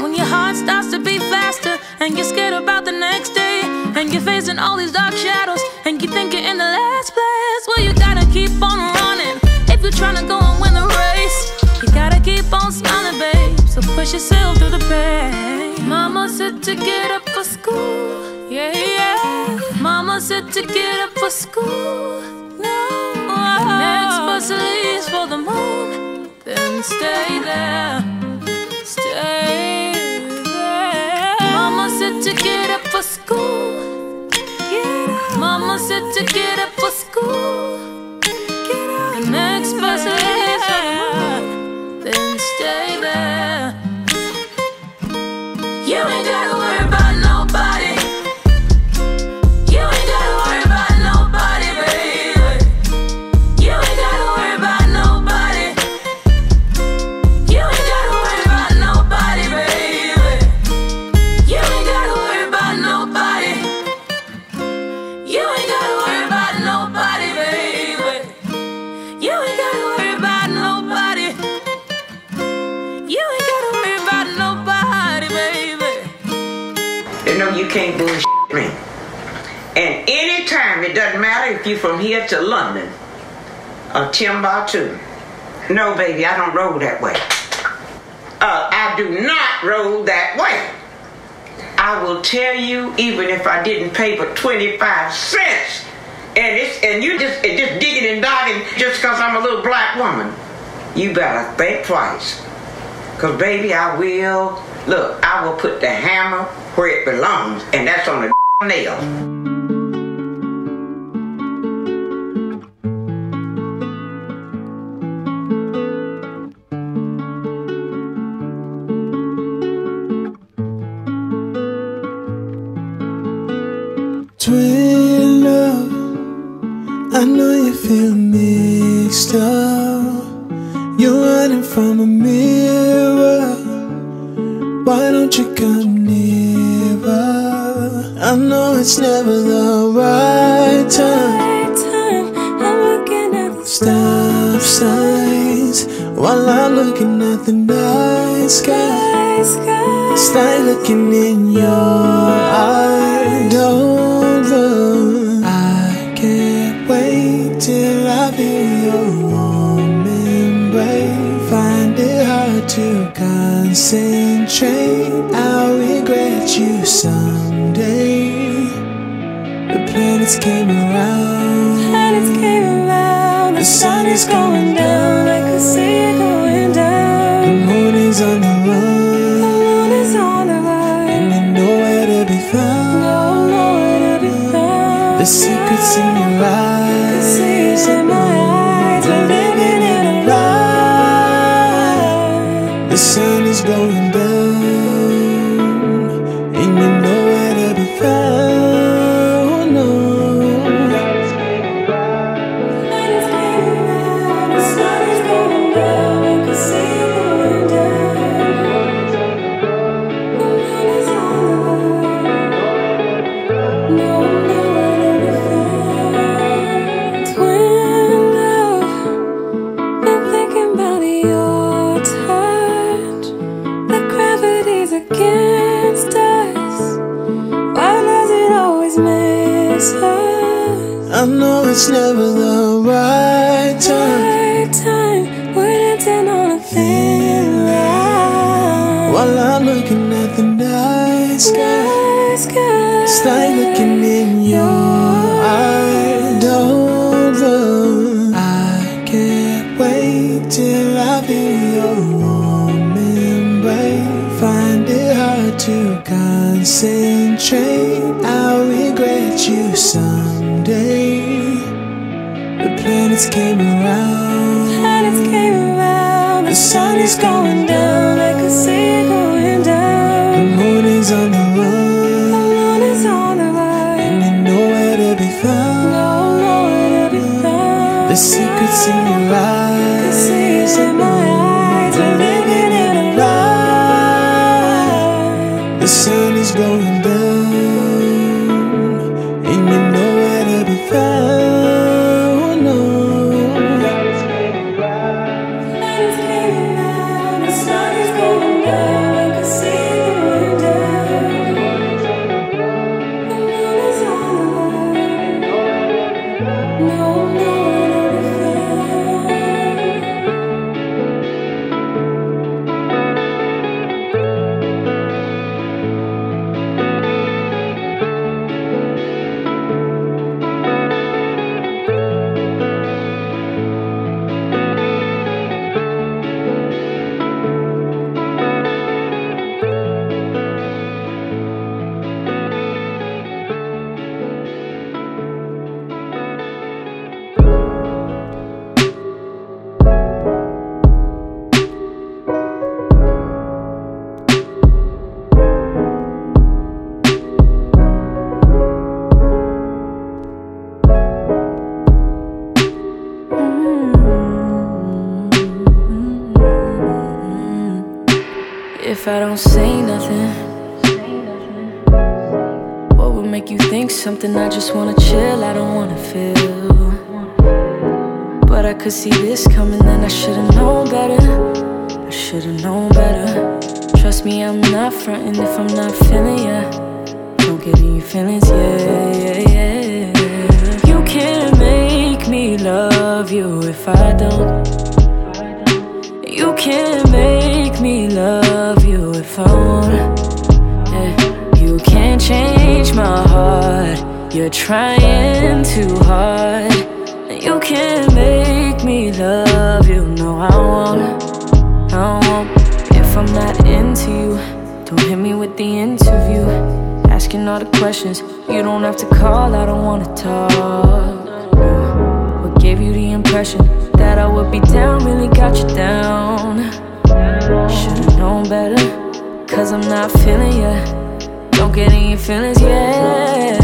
When your heart starts to beat faster, and you're scared about the next day, and you're facing all these dark shadows, and you think you're in the last place, well, you gotta keep on running. Push yourself through the pain. Mama said to get up for school. Yeah, yeah. Mama said to get up for school. No. Next bus leaves for the moon. Then stay there. Stay there. Mama said to get up for school. Mama said to get up for school. Can't bullshit me. And anytime, it doesn't matter if you're from here to London or Timbuktu. No, baby, I don't roll that way. Uh, I do not roll that way. I will tell you, even if I didn't pay but 25 cents, and it's and you just just digging and dogging just because I'm a little black woman, you better think twice. Cause baby, I will look. I will put the hammer where it belongs, and that's on the nail. I know you feel mixed up. You're running from a mirror. Why don't you come nearer? I know it's never the right time. I'm looking at the Stop signs while I'm looking at the night sky. Start looking in your eyes. Don't look. I can't wait till I feel your warm embrace. Find it hard to concentrate. Planets came around. Planets came around. The sun is going down. Planets came around. Planets came around. The sun is going down. I don't say nothing? What would make you think something? I just wanna chill, I don't wanna feel. But I could see this coming, then I should've known better. I should've known better. Trust me, I'm not fronting if I'm not feeling ya. Don't get in your feelings, yeah, yeah, yeah. You can't make me love you if I don't. You can't make me love Yeah. Eh, you can't change my heart. You're trying too hard. You can't make me love you. No, I won't. I won't. If I'm not into you, don't hit me with the interview. Asking all the questions. You don't have to call. I don't wanna talk. No. What gave you the impression that I would be down? Really got you down. Should've known better. Cause I'm not feeling ya. Don't get in your feelings, yet.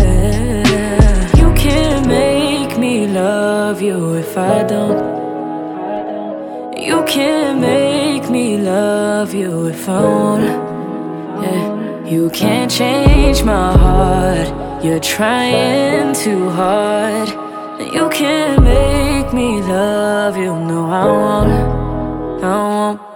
You can't make me love you if I don't. You can't make me love you if I wanna. Yeah. You can't change my heart. You're trying too hard. You can't make me love you. No, I won't. I won't.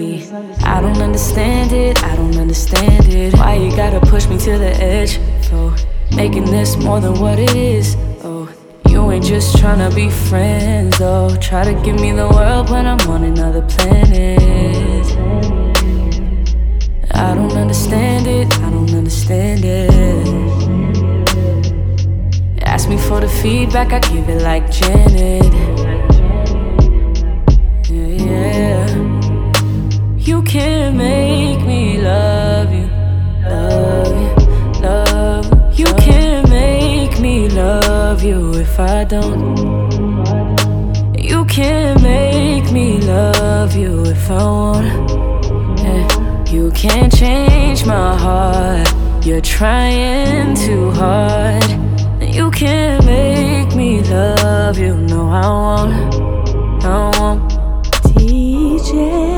me. I don't understand it, I don't understand it. Why you gotta push me to the edge? For making this more than what it is. Oh, you ain't just tryna be friends, Oh, Try to give me the world when I'm on another planet. I don't understand it, I don't understand it. Ask me for the feedback, I give it like Janet. Yeah, yeah. You can't make me love you, love you, love you. You can't make me love you if I don't. You can't make me love you if I want. Yeah. You can't change my heart. You're trying too hard. You can't make me love you. No, I won't. I won't. DJ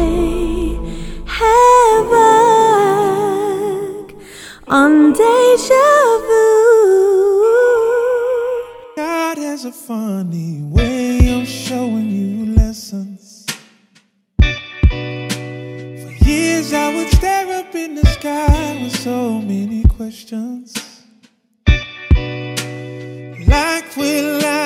on Deja Vu. God has a funny way of showing you lessons. For years I would stare up in the sky with so many questions. Like, will I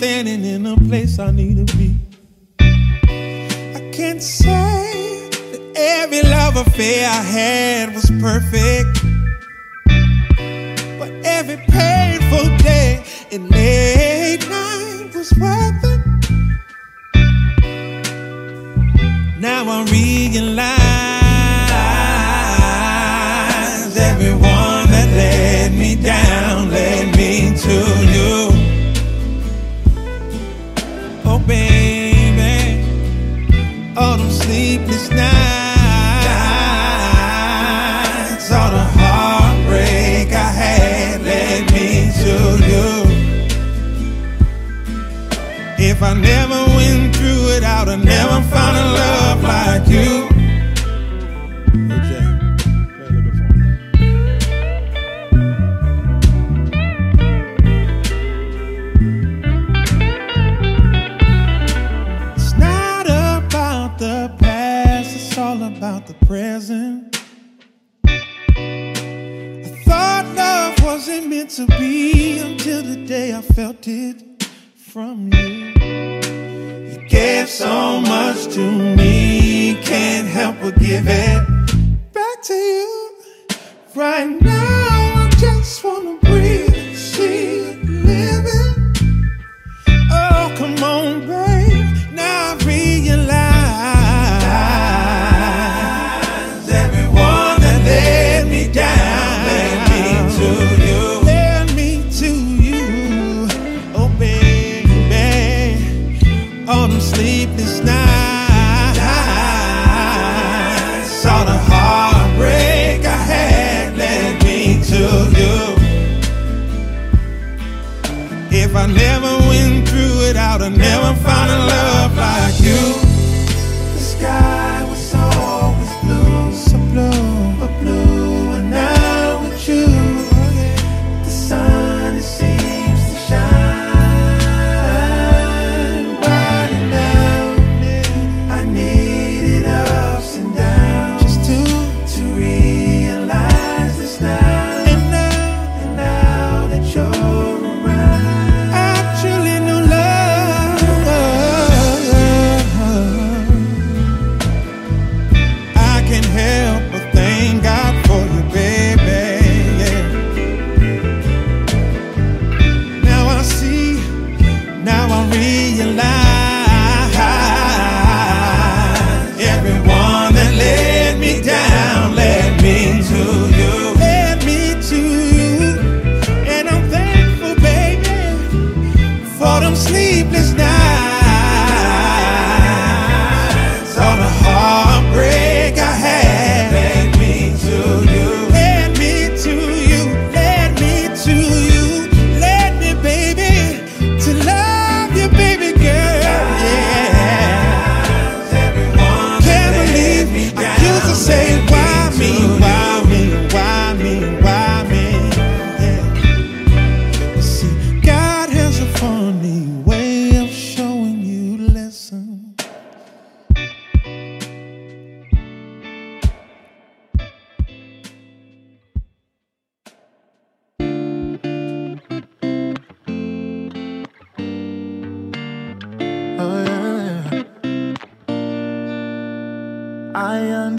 standing in a place I need to be. I can't say that every love affair I had was perfect. But every painful day and late night was worth it. Now I realize nights, heartbreak I had led me to you. If I never went through it, I'd have never found a love like you. present. I thought love wasn't meant to be until the day I felt it from you. You gave so much to me, can't help but give it back to you. Right now, I just wanna breathe and see it living. Oh, come on, babe, now I realize. If I never went through it, I'd have never found a love like you.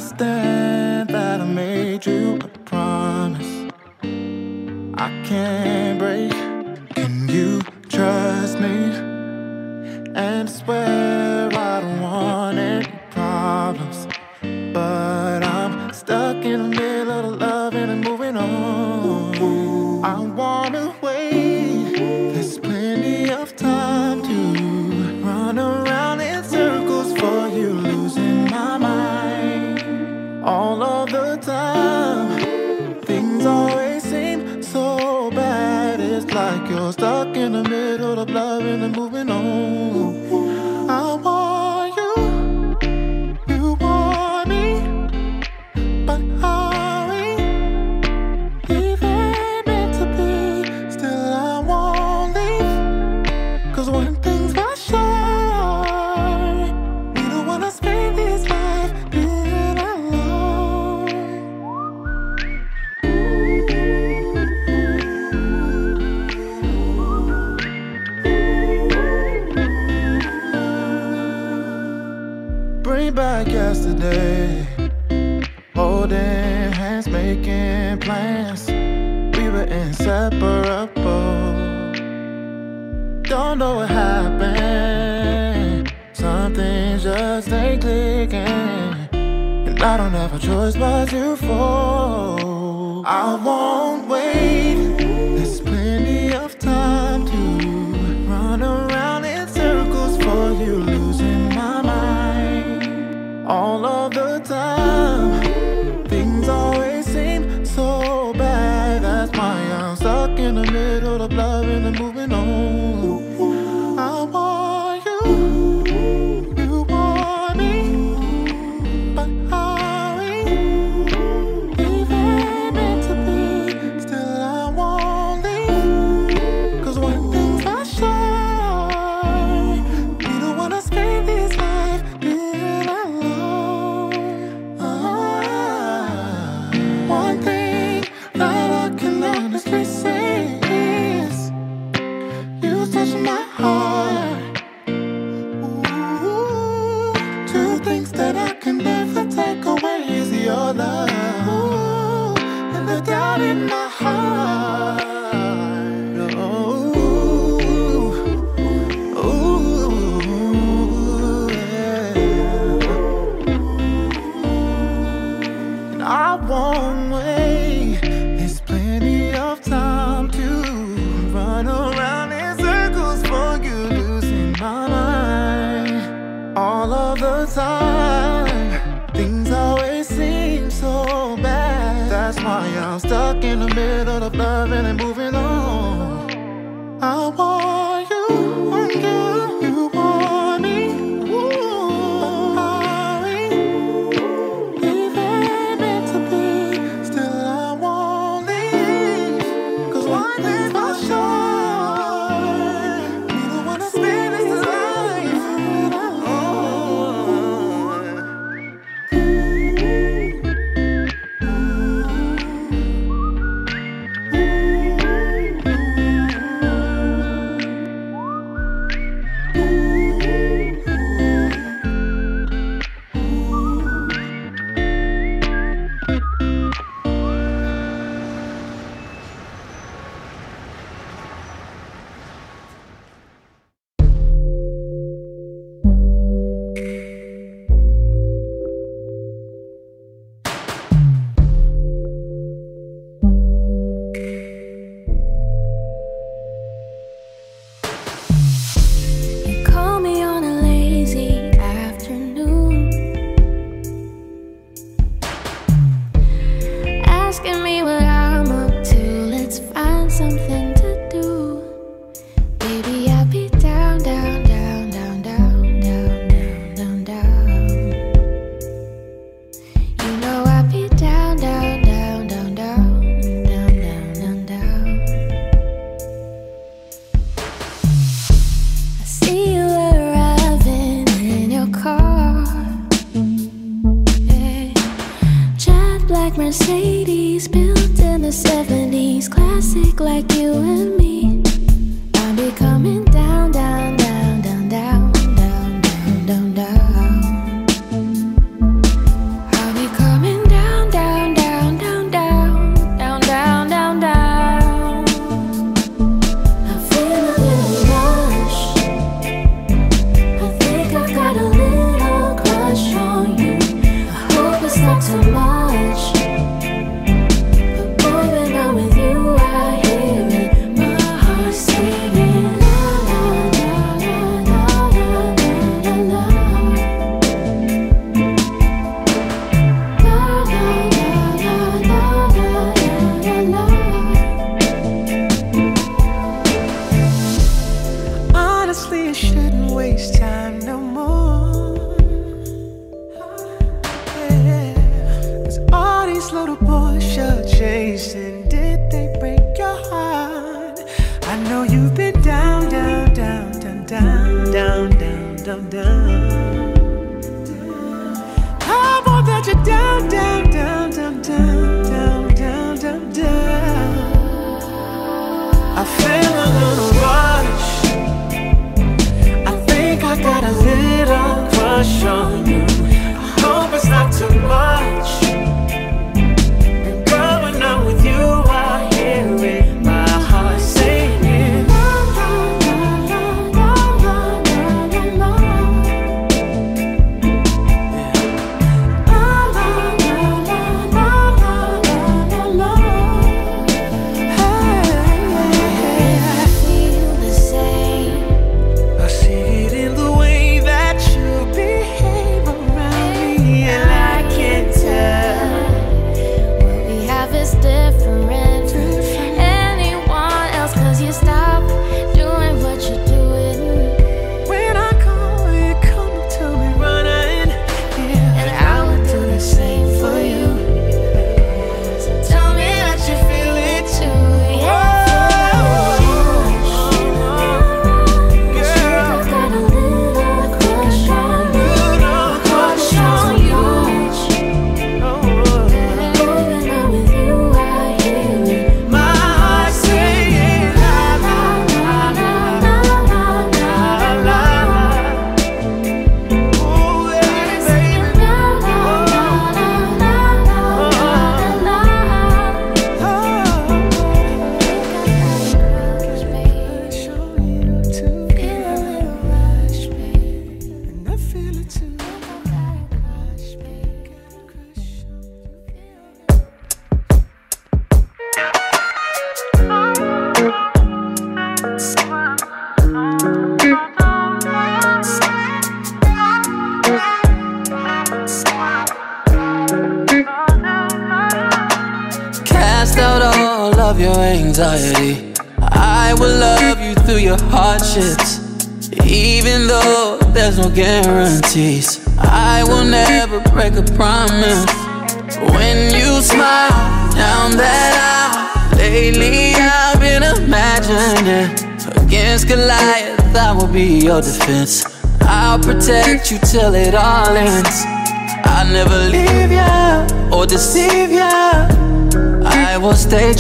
monster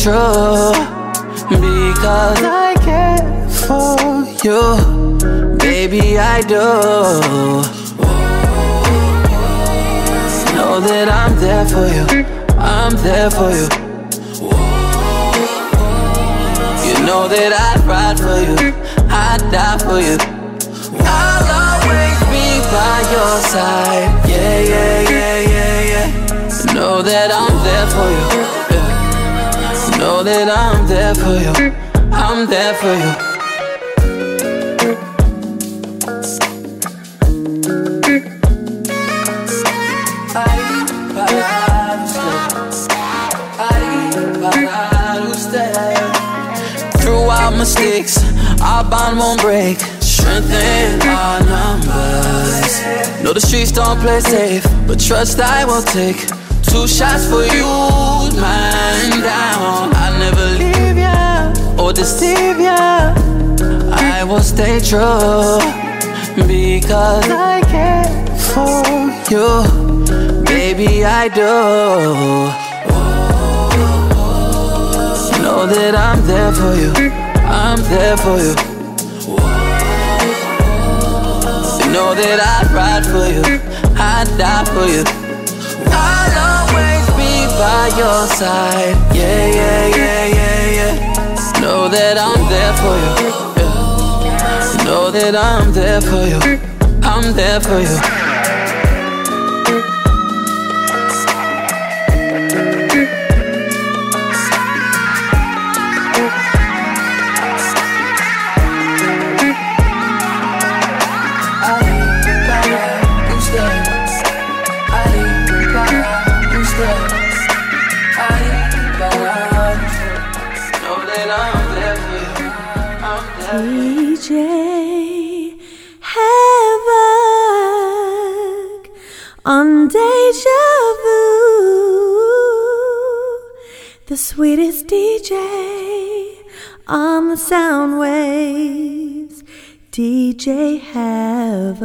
true because I care for you, baby. I do. Know that I'm there for you. I'm there for you. You know that I'd ride for you. I'd die for you. I'll always be by your side. Yeah, yeah, yeah, yeah, yeah. Know that I'm there for you know that I'm there for you. I'm there for you. mistakes, our bond won't break. Strengthen our numbers. Know the streets don't play safe, but trust I will take two shots for you, mine down will deceive ya. I will stay true because I care for you, baby. I do. Know that I'm there for you, I'm there for. You know that I'd ride for you, I'd die for you. I'll always be by your side, yeah, yeah, yeah, yeah. Know that I'm there for you. Yeah. Know that I'm there for you. I'm there for you. DJ Havoc.